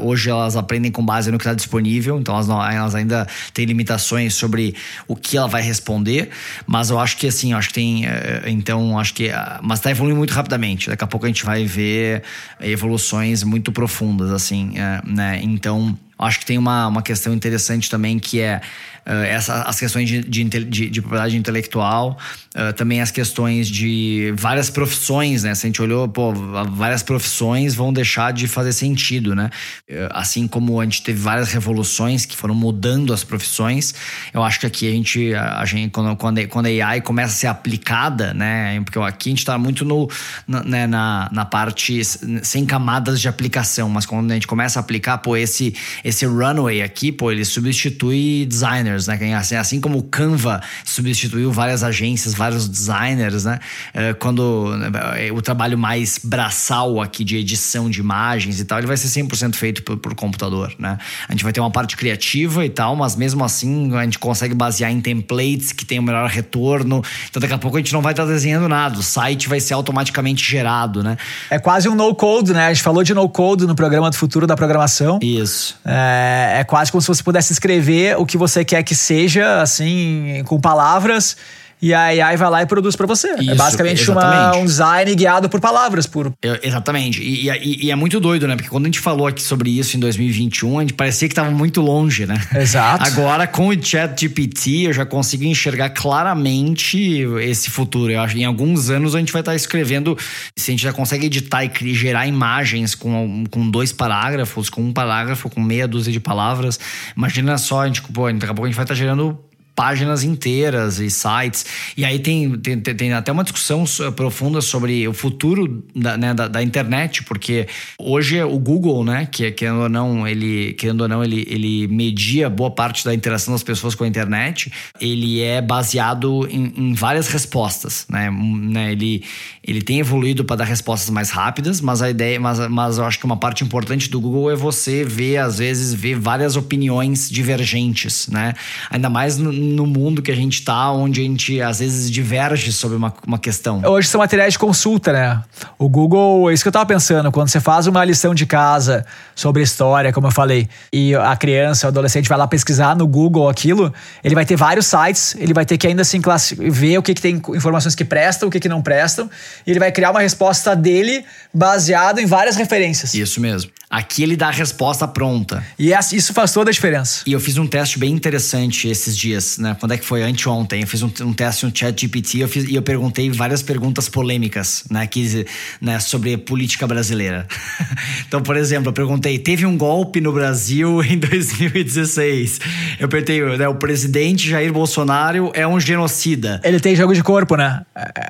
Hoje elas aprendem com base no que está disponível, então elas, não, elas ainda têm limitações sobre o que ela vai responder. Mas eu acho que assim, eu acho que tem. Eh, então, acho que. Mas está evoluindo muito rapidamente. Daqui a pouco a gente vai ver evoluções muito profundas, assim, eh, né? Então. Acho que tem uma, uma questão interessante também que é uh, essa, as questões de, de, de, de propriedade intelectual, uh, também as questões de várias profissões, né? Se a gente olhou, pô, várias profissões vão deixar de fazer sentido, né? Uh, assim como a gente teve várias revoluções que foram mudando as profissões, eu acho que aqui a gente, a, gente quando, quando, quando a AI começa a ser aplicada, né? Porque aqui a gente está muito no, na, né, na, na parte sem camadas de aplicação, mas quando a gente começa a aplicar, pô, esse esse runway aqui, pô, ele substitui designers, né? Assim, assim como o Canva substituiu várias agências, vários designers, né? É, quando é, o trabalho mais braçal aqui de edição de imagens e tal, ele vai ser 100% feito por, por computador, né? A gente vai ter uma parte criativa e tal, mas mesmo assim a gente consegue basear em templates que tem o melhor retorno. Então daqui a pouco a gente não vai estar desenhando nada, o site vai ser automaticamente gerado, né? É quase um no-code, né? A gente falou de no-code no programa do futuro da programação. Isso. É, é quase como se você pudesse escrever o que você quer que seja, assim, com palavras e a AI vai lá e produz para você. É Isso, é basicamente uma, um design guiado por palavras. Por... Eu, exatamente. E, e, e, é muito doido, né? Porque quando a gente falou aqui sobre isso em 2021, a gente parecia que estava muito longe, né? Exato. Agora, com o Chat GPT, eu já consigo enxergar claramente esse futuro. Eu acho que em alguns anos a gente vai estar escrevendo. Se a gente já consegue editar e gerar imagens com, com dois parágrafos, com um parágrafo, com meia dúzia de palavras, imagina só, a gente, pô, daqui a pouco a gente vai estar gerando páginas inteiras e sites. E aí tem, tem, tem até uma discussão profunda sobre o futuro da, né, da, da, internet, porque hoje o Google, né, que querendo ou não, ele, querendo ou não, ele, ele media boa parte da interação das pessoas com a internet, ele é baseado em, em várias respostas, né? né? Ele, ele tem evoluído para dar respostas mais rápidas, mas a ideia, mas, mas eu acho que uma parte importante do Google é você ver, às vezes, ver várias opiniões divergentes, né? Ainda mais no, no mundo que a gente está, onde a gente às vezes diverge sobre uma, uma questão. Hoje são materiais de consulta, né? O Google, é isso que eu tava pensando, quando você faz uma lição de casa sobre história, como eu falei, e a criança, o adolescente vai lá pesquisar no Google aquilo, ele vai ter vários sites, ele vai ter que ainda assim ver o que, que tem informações que prestam, o que, que não prestam, e ele vai criar uma resposta dele baseado em várias referências. Isso mesmo. Aqui ele dá a resposta pronta. E isso faz toda a diferença. E eu fiz um teste bem interessante esses dias, né? Quando é que foi? Anteontem. Eu fiz um, um teste no chat GPT eu fiz, e eu perguntei várias perguntas polêmicas, né? Que, né? Sobre política brasileira. então, por exemplo, eu perguntei: teve um golpe no Brasil em 2016? Eu perguntei: né, o presidente Jair Bolsonaro é um genocida. Ele tem jogo de corpo, né?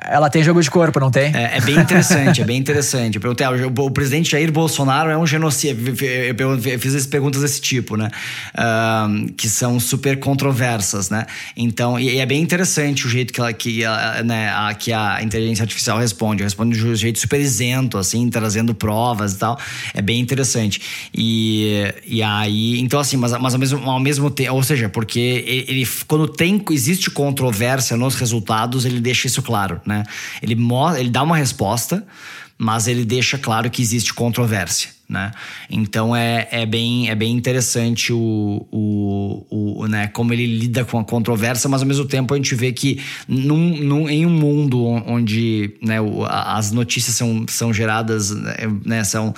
Ela tem jogo de corpo, não tem? É, é bem interessante, é bem interessante. Eu perguntei: ah, o, o presidente Jair Bolsonaro é um genocida eu fiz as perguntas desse tipo, né? Uh, que são super controversas, né? Então, e, é bem interessante o jeito que, ela, que, a, né, a, que a inteligência artificial responde. Responde de um jeito super isento, assim, trazendo provas e tal. É bem interessante. E, e aí, então assim, mas, mas ao, mesmo, ao mesmo tempo, ou seja, porque ele, ele, quando tem, existe controvérsia nos resultados, ele deixa isso claro, né? Ele, ele dá uma resposta, mas ele deixa claro que existe controvérsia né? Então é, é, bem, é bem interessante o, o, o, né, como ele lida com a controvérsia, mas ao mesmo tempo a gente vê que num, num, em um mundo onde né, as notícias são, são geradas, né, são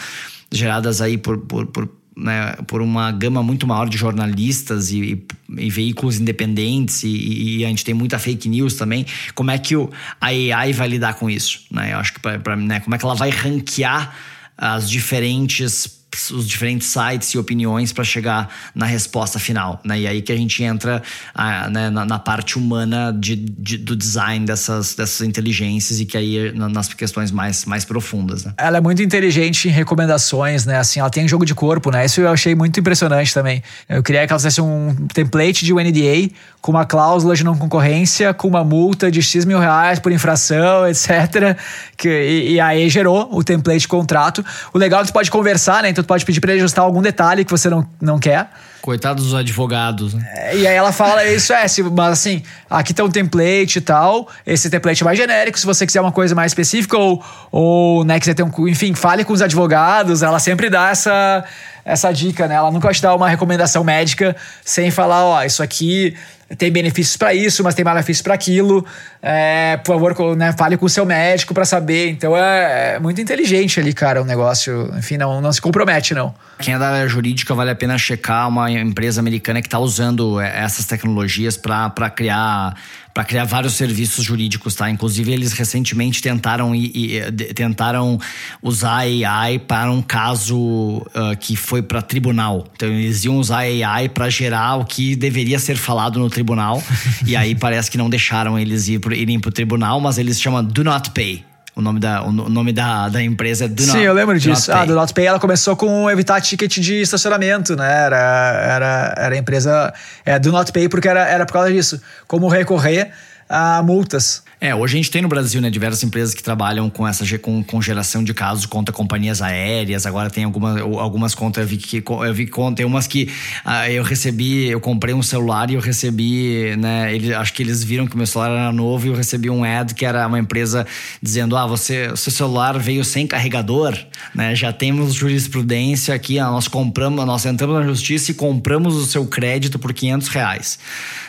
geradas aí por, por, por né, por uma gama muito maior de jornalistas e, e, e veículos independentes e, e, a gente tem muita fake news também. Como é que o, a AI vai lidar com isso? Né? Eu acho que para né, como é que ela vai ranquear as diferentes os diferentes sites e opiniões para chegar na resposta final, né? E aí que a gente entra ah, né, na, na, parte humana de, de, do design dessas, dessas inteligências e que aí nas questões mais, mais profundas, né? Ela é muito inteligente em recomendações, né? Assim, ela tem jogo de corpo, né? Isso eu achei muito impressionante também. Eu queria que ela fizesse um template de NDA com uma cláusula de não concorrência, com uma multa de X mil reais por infração, etc. Que, e, e aí gerou o template de contrato. O legal é que tu pode conversar, né? Então tu pode pedir para ele ajustar algum detalhe que você não, não quer. Coitados dos advogados, né? É, e aí ela fala isso, é, mas assim, aqui tem um template e tal, esse template é mais genérico, se você quiser uma coisa mais específica ou, ou né, quiser ter um... Enfim, fale com os advogados, ela sempre dá essa, essa dica, né? Ela nunca vai te dar uma recomendação médica sem falar, ó, isso aqui tem benefícios para isso, mas tem malefícios para aquilo. É, por favor, né, fale com o seu médico para saber. Então é, é, muito inteligente ali, cara, o negócio. Enfim, não, não se compromete, não. Quem é da área jurídica vale a pena checar uma empresa americana que está usando é, essas tecnologias para criar para criar vários serviços jurídicos, tá? Inclusive eles recentemente tentaram e, e tentaram usar AI para um caso uh, que foi para tribunal. Então eles iam usar AI para gerar o que deveria ser falado no tribunal e aí parece que não deixaram eles ir, irem para o tribunal, mas eles chamam do not pay. O nome da, o nome da, da empresa é Do Sim, eu lembro disso. ah, Do Not Pay, ela começou com evitar ticket de estacionamento, né? Era, era, era a empresa é, Do Not Pay porque era, era por causa disso. Como recorrer a multas. É, hoje a gente tem no Brasil, né, diversas empresas que trabalham com essa com, com geração de casos contra companhias aéreas. Agora tem alguma, algumas contas, eu vi que eu vi conta, tem umas que ah, eu recebi, eu comprei um celular e eu recebi, né, ele, acho que eles viram que meu celular era novo e eu recebi um ad que era uma empresa dizendo: "Ah, você, seu celular veio sem carregador", né? Já temos jurisprudência aqui, nós compramos, nós entramos na justiça e compramos o seu crédito por 500 reais.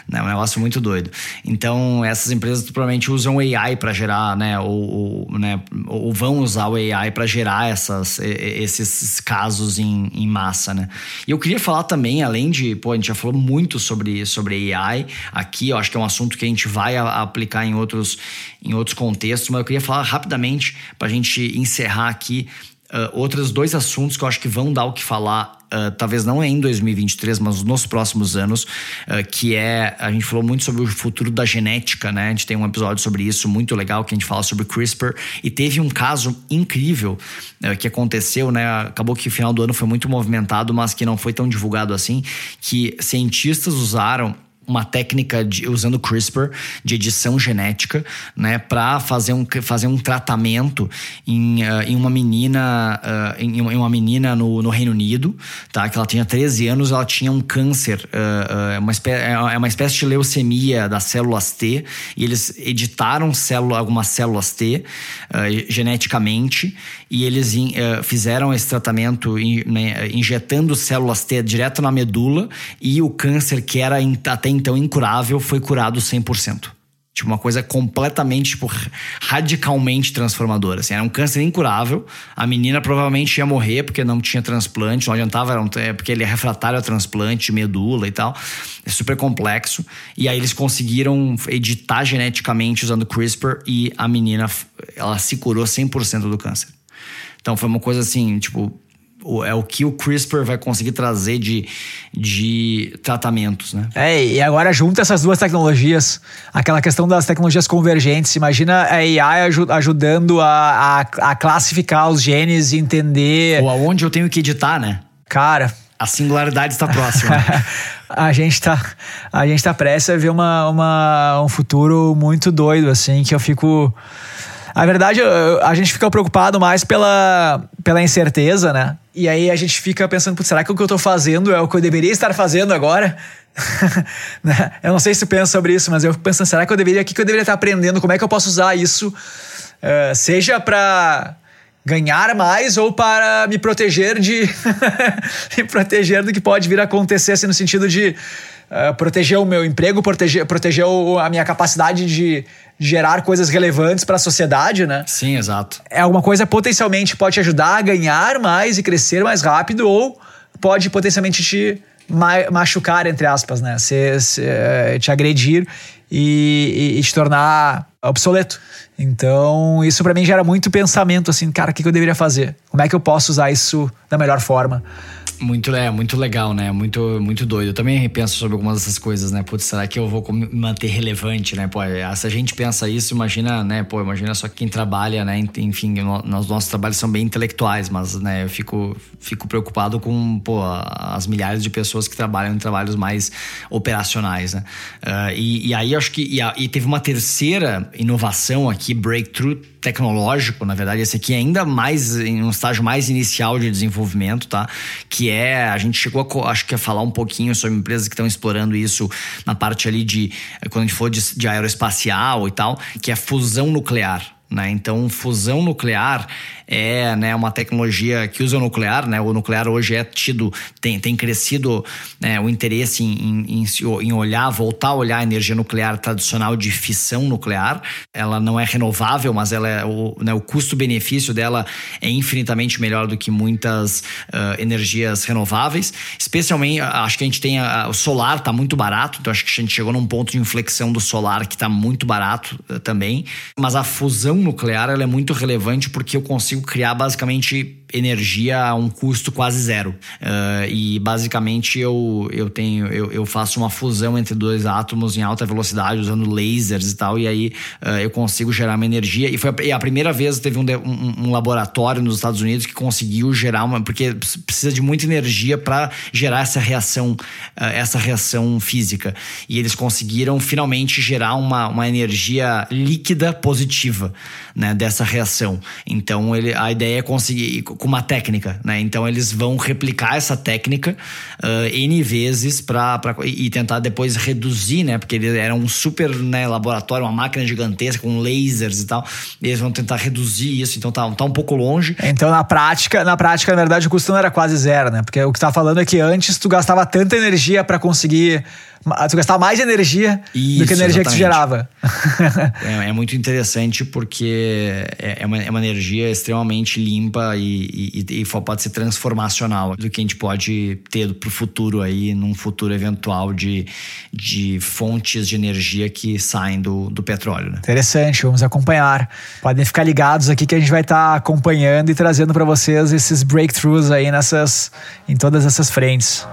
Né? Um negócio muito doido. Então, essas empresas provavelmente usam AI para gerar, né? Ou, ou, né? ou vão usar o AI para gerar essas, esses casos em, em massa, né? E eu queria falar também, além de, pô, a gente já falou muito sobre, sobre AI aqui, eu acho que é um assunto que a gente vai aplicar em outros, em outros contextos, mas eu queria falar rapidamente para a gente encerrar aqui uh, outros dois assuntos que eu acho que vão dar o que falar Uh, talvez não é em 2023, mas nos próximos anos, uh, que é a gente falou muito sobre o futuro da genética, né? A gente tem um episódio sobre isso muito legal que a gente fala sobre CRISPR e teve um caso incrível que aconteceu, né? Acabou que o final do ano foi muito movimentado, mas que não foi tão divulgado assim, que cientistas usaram uma técnica de, usando CRISPR de edição genética, né, para fazer um, fazer um tratamento em, uh, em uma menina, uh, em, em, uma menina no, no, Reino Unido, tá, que ela tinha 13 anos, ela tinha um câncer, uh, uma é, é uma espécie de leucemia das células T, e eles editaram célula, algumas células T geneticamente, e eles in, fizeram esse tratamento in, né, injetando células T direto na medula, e o câncer que era até então incurável foi curado 100%. Tipo, uma coisa completamente, tipo, radicalmente transformadora. Assim, era um câncer incurável. A menina provavelmente ia morrer porque não tinha transplante, não adiantava, era um, é, porque ele é refratário a transplante, medula e tal. É super complexo. E aí eles conseguiram editar geneticamente usando CRISPR e a menina, ela se curou 100% do câncer. Então foi uma coisa assim, tipo, é o que o CRISPR vai conseguir trazer de, de tratamentos, né? É, e agora junta essas duas tecnologias, aquela questão das tecnologias convergentes. Imagina a AI ajudando a, a, a classificar os genes e entender. Ou aonde eu tenho que editar, né? Cara. A singularidade está próxima. a gente tá a gente tá prestes a ver uma, uma, um futuro muito doido assim que eu fico a verdade, a gente fica preocupado mais pela, pela incerteza, né? E aí a gente fica pensando, será que o que eu tô fazendo é o que eu deveria estar fazendo agora? Né? eu não sei se tu pensa sobre isso, mas eu fico pensando, será que eu deveria, o que eu deveria estar aprendendo? Como é que eu posso usar isso? Uh, seja para ganhar mais ou para me proteger de me proteger do que pode vir a acontecer assim, no sentido de uh, proteger o meu emprego, proteger, proteger o, a minha capacidade de gerar coisas relevantes para a sociedade, né? Sim, exato. É alguma coisa potencialmente pode te ajudar a ganhar mais e crescer mais rápido ou pode potencialmente te ma machucar, entre aspas, né? Se, se, eh, te agredir e, e, e, te tornar obsoleto. Então, isso para mim gera muito pensamento assim, cara, o que, que eu deveria fazer? Como é que eu posso usar isso da melhor forma? Muito, é, muito legal, né? Muito, muito doido. Eu também penso sobre algumas dessas coisas, né? Putz, será que eu vou manter relevante, né? Pô, é, se a gente pensa isso, imagina, né? Pô, imagina só quem trabalha, né? Enfim, os nossos trabalhos são bem intelectuais, mas, né? Eu fico, fico preocupado com, pô, as milhares de pessoas que trabalham em trabalhos mais operacionais, né? Uh, e, e aí, acho que... E, a, e teve uma terceira inovação aqui, breakthrough tecnológico, na verdade, esse aqui é ainda mais em um estágio mais inicial de desenvolvimento, tá? Que é, a gente chegou a, acho que a falar um pouquinho sobre empresas que estão explorando isso na parte ali de, quando a gente for de, de aeroespacial e tal, que é fusão nuclear. Né? Então, fusão nuclear é né, uma tecnologia que usa o nuclear, né? O nuclear hoje é tido, tem, tem crescido né, o interesse em, em, em, olhar, voltar a olhar a energia nuclear tradicional de fissão nuclear. Ela não é renovável, mas ela é, o, né, o custo-benefício dela é infinitamente melhor do que muitas uh, energias renováveis. Especialmente, acho que a gente tem a, o solar está muito barato, então acho que a gente chegou num ponto de inflexão do solar que está muito barato uh, também. Mas a fusão nuclear ela é muito relevante porque eu consigo criar basicamente energia a um custo quase zero. Uh, e basicamente eu, eu tenho eu, eu, faço uma fusão entre dois átomos em alta velocidade usando lasers e tal, e aí uh, eu consigo gerar uma energia. E foi a, e a primeira vez teve um, um, um, laboratório nos Estados Unidos que conseguiu gerar uma. Porque precisa de muita energia para gerar essa reação, uh, essa reação física. E eles conseguiram finalmente gerar uma, uma energia líquida positiva né, dessa reação. Então ele, a ideia é conseguir com uma técnica, né? Então eles vão replicar essa técnica uh, N vezes para e tentar depois reduzir, né? Porque ele era um super né, laboratório, uma máquina gigantesca com lasers e tal. E eles vão tentar reduzir isso, então tá, tá um pouco longe. Então na prática, na prática, na verdade, o custo não era quase zero, né? Porque o que tá falando é que antes tu gastava tanta energia para conseguir tu gastava mais energia Isso, do que a energia exatamente. que tu gerava. é, é, muito interessante porque é, é, uma, é uma energia extremamente limpa e, e, e, pode ser transformacional do que a gente pode ter pro futuro aí, num futuro eventual de, de fontes de energia que saem do, do petróleo. Né? Interessante, vamos acompanhar. Podem ficar ligados aqui que a gente vai estar tá acompanhando e trazendo para vocês esses breakthroughs aí nessas, em todas essas frentes.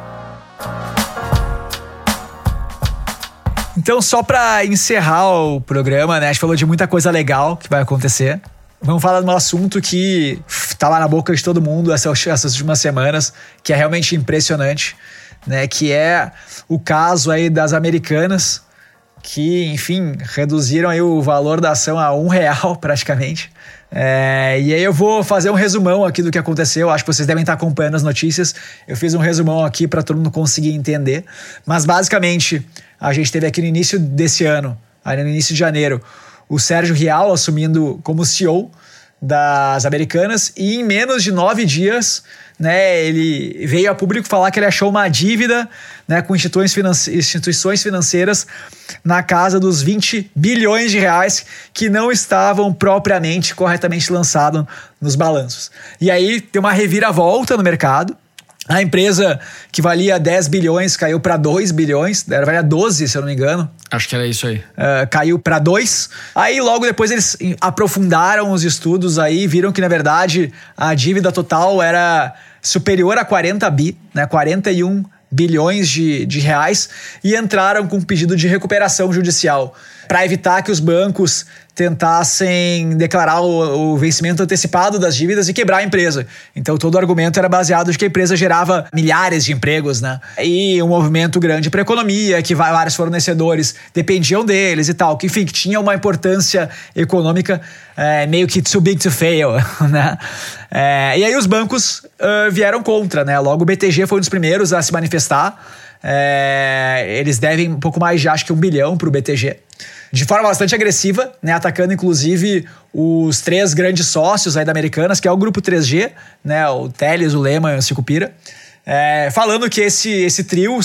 Então, só para encerrar o programa, né? A gente falou de muita coisa legal que vai acontecer. Vamos falar de um assunto que tá lá na boca de todo mundo essas, essas últimas semanas, que é realmente impressionante, né? Que é o caso aí das americanas, que, enfim, reduziram aí o valor da ação a um real praticamente. É, e aí eu vou fazer um resumão aqui do que aconteceu. Acho que vocês devem estar acompanhando as notícias. Eu fiz um resumão aqui para todo mundo conseguir entender. Mas basicamente, a gente teve aqui no início desse ano, aí no início de janeiro, o Sérgio Rial assumindo como CEO das Americanas e em menos de nove dias, né, ele veio a público falar que ele achou uma dívida, né, com instituições, finance instituições financeiras na casa dos 20 bilhões de reais que não estavam propriamente corretamente lançados nos balanços. E aí tem uma reviravolta no mercado. A empresa que valia 10 bilhões caiu para 2 bilhões, era valia 12, se eu não me engano. Acho que era isso aí. Uh, caiu para 2. Aí logo depois eles aprofundaram os estudos aí, viram que na verdade a dívida total era superior a 40 bi, né? 41 bilhões de, de reais e entraram com um pedido de recuperação judicial para evitar que os bancos tentassem declarar o, o, vencimento antecipado das dívidas e quebrar a empresa. Então todo o argumento era baseado de que a empresa gerava milhares de empregos, né? E um movimento grande para a economia, que vários fornecedores dependiam deles e tal, que enfim, que tinha uma importância econômica é, meio que too big to fail, né? É, e aí os bancos uh, vieram contra, né? Logo o BTG foi um dos primeiros a se manifestar. É, eles devem um pouco mais de, acho que um bilhão para o BTG de forma bastante agressiva, né, atacando inclusive os três grandes sócios aí da Americanas, que é o grupo 3G, né, o Teles, o Lema e o Sicupira. É, falando que esse, esse trio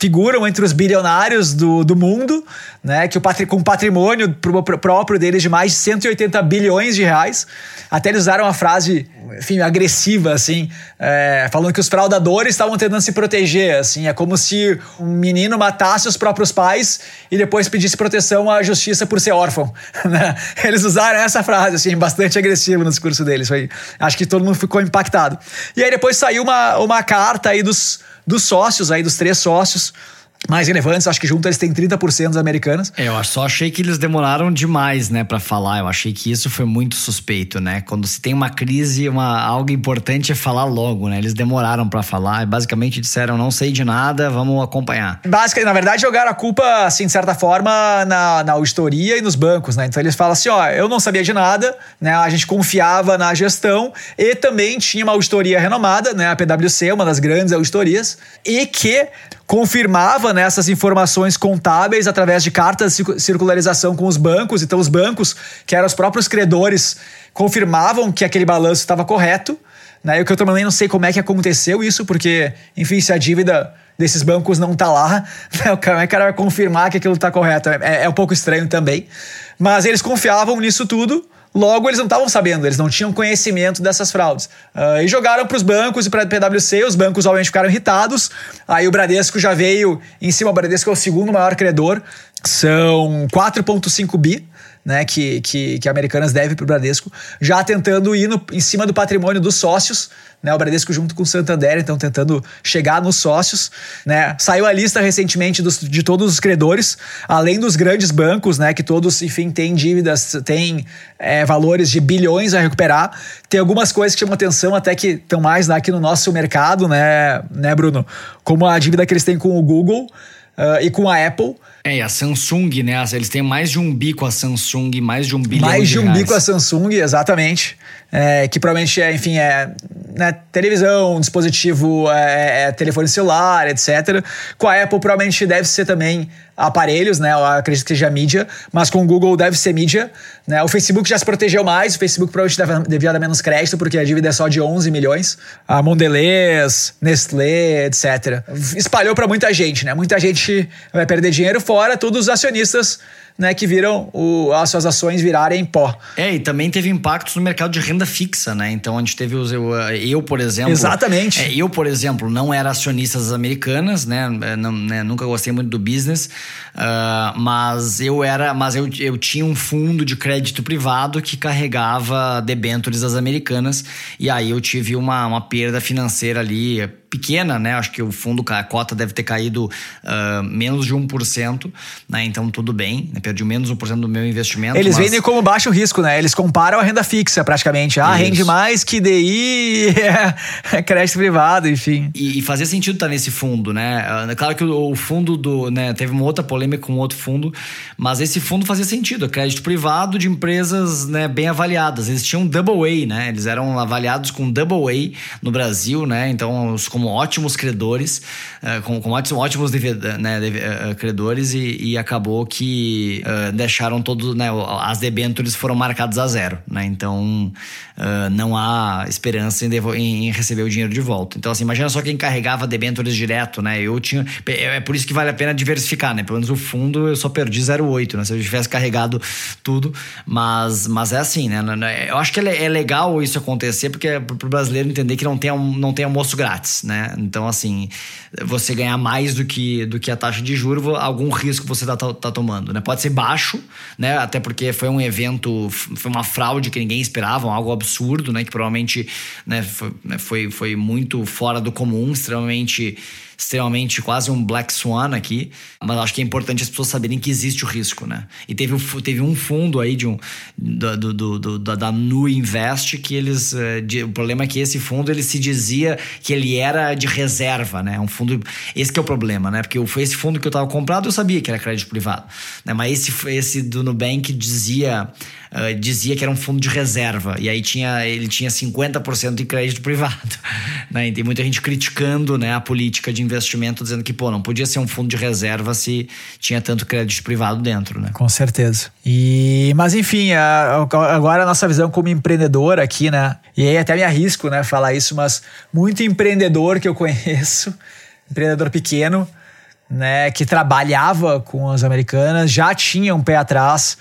figuram entre os bilionários do, do mundo, né, que o com patrimônio próprio deles de mais de 180 bilhões de reais. Até eles usaram uma frase, enfim, agressiva, assim, é, falando que os fraudadores estavam tentando se proteger, assim, é como se um menino matasse os próprios pais e depois pedisse proteção à justiça por ser órfão, né? Eles usaram essa frase, assim, bastante agressiva no discurso deles, foi, acho que todo mundo ficou impactado. E aí depois saiu uma, uma carta aí dos, dos sócios, aí dos três sócios, mais relevantes, acho que junto eles têm 30% das americanas. É, eu só achei que eles demoraram demais, né, para falar. Eu achei que isso foi muito suspeito, né? Quando se tem uma crise, uma algo importante é falar logo, né? Eles demoraram para falar e basicamente disseram não sei de nada, vamos acompanhar. Basicamente, na verdade, jogaram a culpa assim de certa forma na, na auditoria e nos bancos, né? Então eles falam assim, ó, eu não sabia de nada, né? A gente confiava na gestão e também tinha uma auditoria renomada, né, a PwC, uma das grandes auditorias, e que confirmava né, essas informações contábeis através de cartas de circularização com os bancos. Então, os bancos, que eram os próprios credores, confirmavam que aquele balanço estava correto. Né? E o que eu também não sei como é que aconteceu isso, porque, enfim, se a dívida desses bancos não está lá, né, é o cara vai confirmar que aquilo está correto? É, é um pouco estranho também. Mas eles confiavam nisso tudo. Logo, eles não estavam sabendo, eles não tinham conhecimento dessas fraudes. Uh, e jogaram para os bancos e para a PwC, os bancos obviamente ficaram irritados. Aí o Bradesco já veio em cima, o Bradesco é o segundo maior credor, são 4,5 bi né, que, que, que a Americanas deve para o Bradesco, já tentando ir no, em cima do patrimônio dos sócios, né, o Bradesco junto com o Santander, então tentando chegar nos sócios, né, saiu a lista recentemente dos, de todos os credores, além dos grandes bancos, né, que todos, enfim, têm dívidas, têm é, valores de bilhões a recuperar, tem algumas coisas que chamam atenção até que estão mais aqui no nosso mercado, né, né, Bruno, como a dívida que eles têm com o Google uh, e com a Apple, É, e a Samsung, né? Eles têm mais de um bico a Samsung, mais de um bilhão Mais de, um reais. bico a Samsung, exatamente. É, que provavelmente é, enfim, é né, televisão, dispositivo, é, é, telefone celular, etc. Com a Apple provavelmente deve ser também aparelhos, né? Eu acredito que seja mídia, mas com o Google deve ser mídia. Né? O Facebook já se protegeu mais, o Facebook provavelmente devia dar menos crédito, porque a dívida é só de 11 milhões. A Mondelez, Nestlé, etc. Espalhou para muita gente, né? Muita gente vai perder dinheiro, fora todos os acionistas né, que viram o, as suas ações virarem pó. É, e também teve impactos no mercado de renda fixa, né? Então a gente teve os. Eu, eu por exemplo. Exatamente. É, eu, por exemplo, não era acionista das americanas, né? Não, né? Nunca gostei muito do business. Uh, mas eu era. Mas eu, eu tinha um fundo de crédito privado que carregava debêntures das americanas. E aí eu tive uma, uma perda financeira ali pequena, né? Acho que o fundo, a cota deve ter caído uh, menos de 1%, né? Então tudo bem, né? perdi menos 1% do meu investimento. Eles mas... vendem como baixo risco, né? Eles comparam a renda fixa praticamente. Ah, Isso. rende mais que DI, é crédito privado, enfim. E, e fazia sentido estar nesse fundo, né? Claro que o, o fundo do. Né, teve uma outra polêmica com outro fundo, mas esse fundo fazia sentido. Crédito privado de empresas né, bem avaliadas. Eles tinham double A, né? Eles eram avaliados com double A no Brasil, né? Então, os como ótimos credores, uh, com, ótimos, ótimos né, uh, credores e, e, acabou que uh, deixaram todo, né, as debêntures foram marcadas a zero, né? Então não há esperança em, em, receber o dinheiro de volta. Então assim, imagina só quem carregava debêntures direto, né? Eu tinha, é, é por isso que vale a pena diversificar, né? Pelo menos o fundo eu só perdi 0,8, né? Se eu tivesse carregado tudo, mas, mas é assim, né? Eu acho que é legal isso acontecer porque é pro brasileiro entender que não tem, não tem almoço grátis, né? Então, assim, você ganhar mais do que, do que a taxa de juros, algum risco você tá, tá tomando, né? Pode ser baixo, né? Até porque foi um evento, foi uma fraude que ninguém esperava, algo absurdo, né? Que provavelmente né, foi, né, foi muito fora do comum, extremamente extremamente quase um black swan aqui, mas acho que é importante as pessoas saberem que existe o risco, né? E teve, teve um fundo aí de um, do, do, do, da, da Nu Invest que eles. Eh, de, o problema é que esse fundo ele se dizia que ele era de reserva, né? Um fundo. Esse que é o problema, né? Porque foi esse fundo que eu estava comprado, eu sabia que era crédito privado. Né? Mas esse, esse do Nubank dizia uh, dizia que era um fundo de reserva. E aí tinha, ele tinha 50% de crédito privado. Né? E tem muita gente criticando né, a política de investimento, dizendo que, pô, não podia ser um fundo de reserva se tinha tanto crédito privado dentro, né? Com certeza. E, mas enfim, a, agora a nossa visão como empreendedor aqui, né? E aí até me arrisco, né, falar isso, mas muito empreendedor que eu conheço, empreendedor pequeno, né, que trabalhava com as americanas, já tinha um pé atrás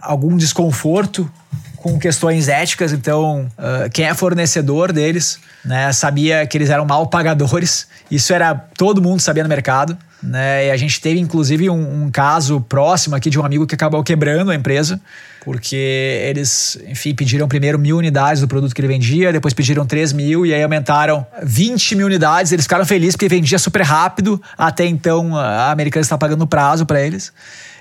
algum desconforto com questões éticas, então uh, quem é fornecedor deles, né, sabia que eles eram mal pagadores. Isso era todo mundo sabia no mercado, né? E a gente teve inclusive um, um caso próximo aqui de um amigo que acabou quebrando a empresa porque eles, enfim, pediram primeiro mil unidades do produto que ele vendia, depois pediram 3 mil e aí aumentaram 20 mil unidades. Eles ficaram felizes porque vendia super rápido. Até então a Americana estava pagando prazo para eles.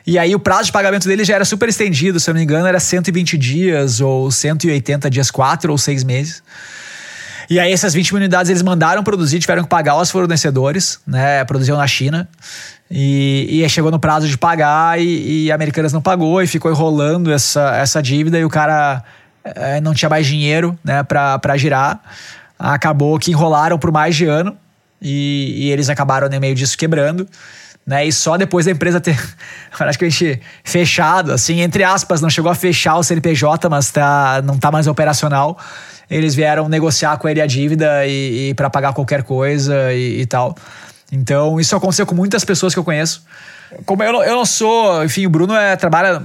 E aí o prazo de pagamento dele já era super estendido, se eu não me engano, era 120 dias ou 180 dias, 4 ou 6 meses. E aí essas 20 mil unidades eles mandaram produzir, tiveram que pagar aos fornecedores, né? Produziam na China. E, e chegou no prazo de pagar e, e a Americanas não pagou e ficou enrolando essa, essa dívida e o cara é, não tinha mais dinheiro né, para girar. Acabou que enrolaram por mais de ano e, e eles acabaram no meio disso quebrando né? E só depois da empresa ter praticamente fechado, assim, entre aspas, não chegou a fechar o CNPJ, mas tá, não tá mais operacional. Eles vieram negociar com ele a dívida e, e para pagar qualquer coisa e, e, tal. Então, isso aconteceu com muitas pessoas que eu conheço. Como eu, eu não sou, enfim, o Bruno é, trabalha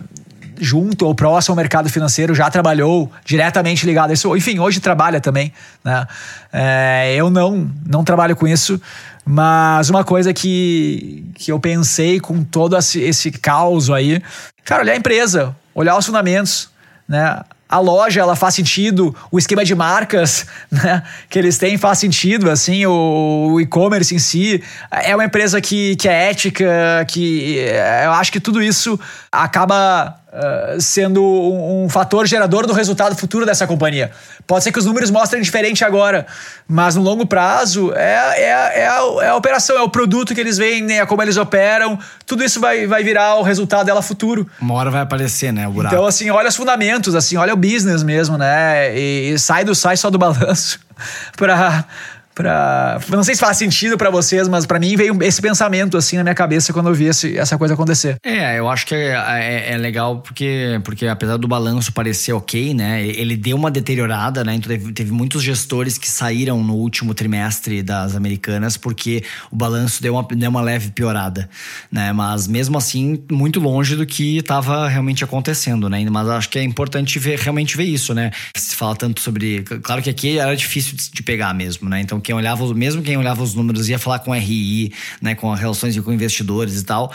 junto ou próximo ao mercado financeiro, já trabalhou diretamente ligado a isso. Enfim, hoje trabalha também. Né? É, eu não, não trabalho com isso, mas uma coisa que, que eu pensei com todo esse, esse caos aí, cara, olhar a empresa, olhar os fundamentos, né? A loja, ela faz sentido, o esquema de marcas né, que eles têm faz sentido, assim, o, o e-commerce em si. É uma empresa que, que é ética, que eu acho que tudo isso acaba uh, sendo um, um, fator gerador do resultado futuro dessa companhia. Pode ser que os números mostrem diferente agora, mas no longo prazo é, é, é, a, é a operação, é o produto que eles vendem, é como eles operam, tudo isso vai, vai virar o resultado dela futuro. Uma hora vai aparecer, né, o buraco. Então, assim, olha os fundamentos, assim, olha o business mesmo, né? E, e sai do sai só do balanço para Pra... Não sei se faz sentido para vocês, mas para mim veio esse pensamento assim na minha cabeça quando eu vi esse, essa coisa acontecer. É, eu acho que é, é, é, legal porque, porque apesar do balanço parecer ok, né? Ele deu uma deteriorada, né? Então teve, teve muitos gestores que saíram no último trimestre das americanas porque o balanço deu uma, deu uma leve piorada, né? Mas mesmo assim, muito longe do que estava realmente acontecendo, né? Mas acho que é importante ver, realmente ver isso, né? Se fala tanto sobre. Claro que aqui era difícil de pegar mesmo, né? Então quem olhava, mesmo quem olhava os números ia falar com RI, né, com relações com investidores e tal,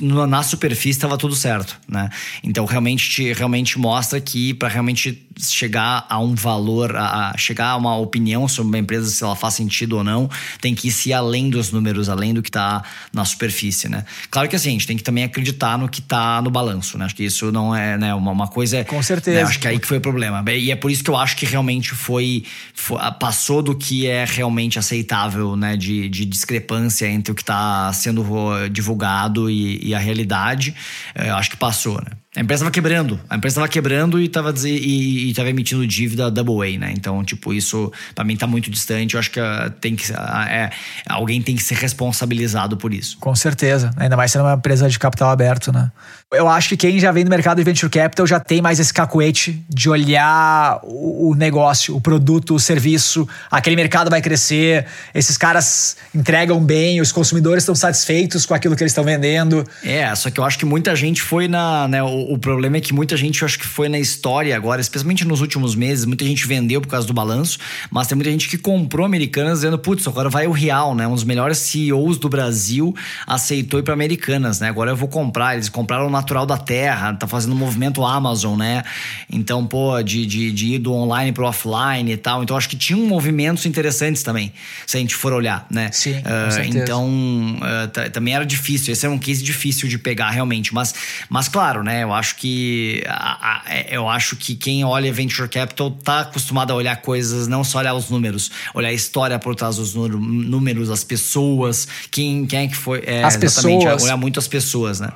na superfície estava tudo certo, né? Então realmente realmente mostra que para realmente chegar a um valor, a, chegar a uma opinião sobre uma empresa se ela faz sentido ou não, tem que ir além dos números, além do que está na superfície, né? Claro que assim, a gente tem que também acreditar no que está no balanço, né? Acho que isso não é, né, uma, uma coisa Com certeza. Né? Acho que é aí que foi o problema. E é por isso que eu acho que realmente foi, foi passou do que é realmente aceitável, né, de, de discrepância entre o que está sendo divulgado e e, a realidade, é, acho que passou, né? A empresa estava quebrando. A empresa estava quebrando e estava e, e tava emitindo dívida double A, né? Então, tipo, isso para mim tá muito distante. Eu acho que uh, tem que uh, é, alguém tem que ser responsabilizado por isso. Com certeza. Ainda mais sendo uma empresa de capital aberto, né? Eu acho que quem já vem do mercado de venture capital já tem mais esse cacuete de olhar o, o negócio, o produto, o serviço. Aquele mercado vai crescer, esses caras entregam bem, os consumidores estão satisfeitos com aquilo que eles estão vendendo. É, só que eu acho que muita gente foi na. Né, o, o, problema é que muita gente, eu acho que foi na história agora, especialmente nos últimos meses, muita gente vendeu por causa do balanço, mas tem muita gente que comprou Americanas dizendo, putz, agora vai o Real, né? Um dos melhores CEOs do Brasil aceitou ir para Americanas, né? Agora eu vou comprar. Eles compraram natural da terra, tá fazendo um movimento Amazon, né? Então, pô, de, de, de ir do online pro offline e tal. Então, acho que tinha movimentos interessantes também, se a gente for olhar, né? Sim. Uh, então, uh, também era difícil. Esse é um case difícil de pegar realmente. Mas, mas claro, né? Eu acho que a, a, eu acho que quem olha venture capital tá acostumado a olhar coisas, não só olhar os números, olhar a história por trás dos números, as pessoas, quem, quem é que foi. É, as pessoas. Olhar muito as pessoas, né?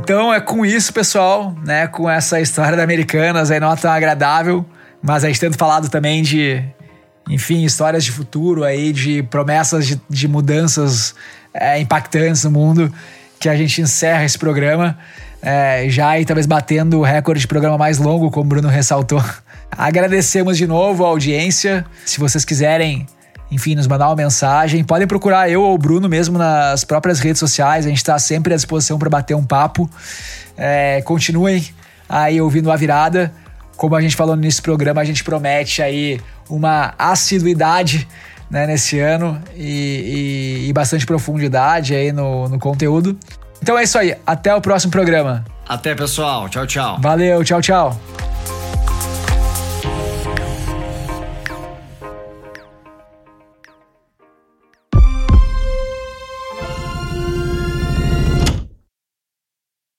Então é com isso, pessoal, né? Com essa história da Americanas aí não é tão agradável, mas a gente tendo falado também de, enfim, histórias de futuro aí, de promessas de, de mudanças é, impactantes no mundo, que a gente encerra esse programa. É, já aí talvez batendo o recorde de programa mais longo, como o Bruno ressaltou. Agradecemos de novo a audiência. Se vocês quiserem enfim, nos mandar uma mensagem. Podem procurar eu ou o Bruno mesmo nas próprias redes sociais. A gente está sempre à disposição para bater um papo. É, continuem aí ouvindo a virada. Como a gente falou nesse programa, a gente promete aí uma assiduidade né, nesse ano e, e, e bastante profundidade aí no, no conteúdo. Então é isso aí. Até o próximo programa. Até, pessoal. Tchau, tchau. Valeu. Tchau, tchau.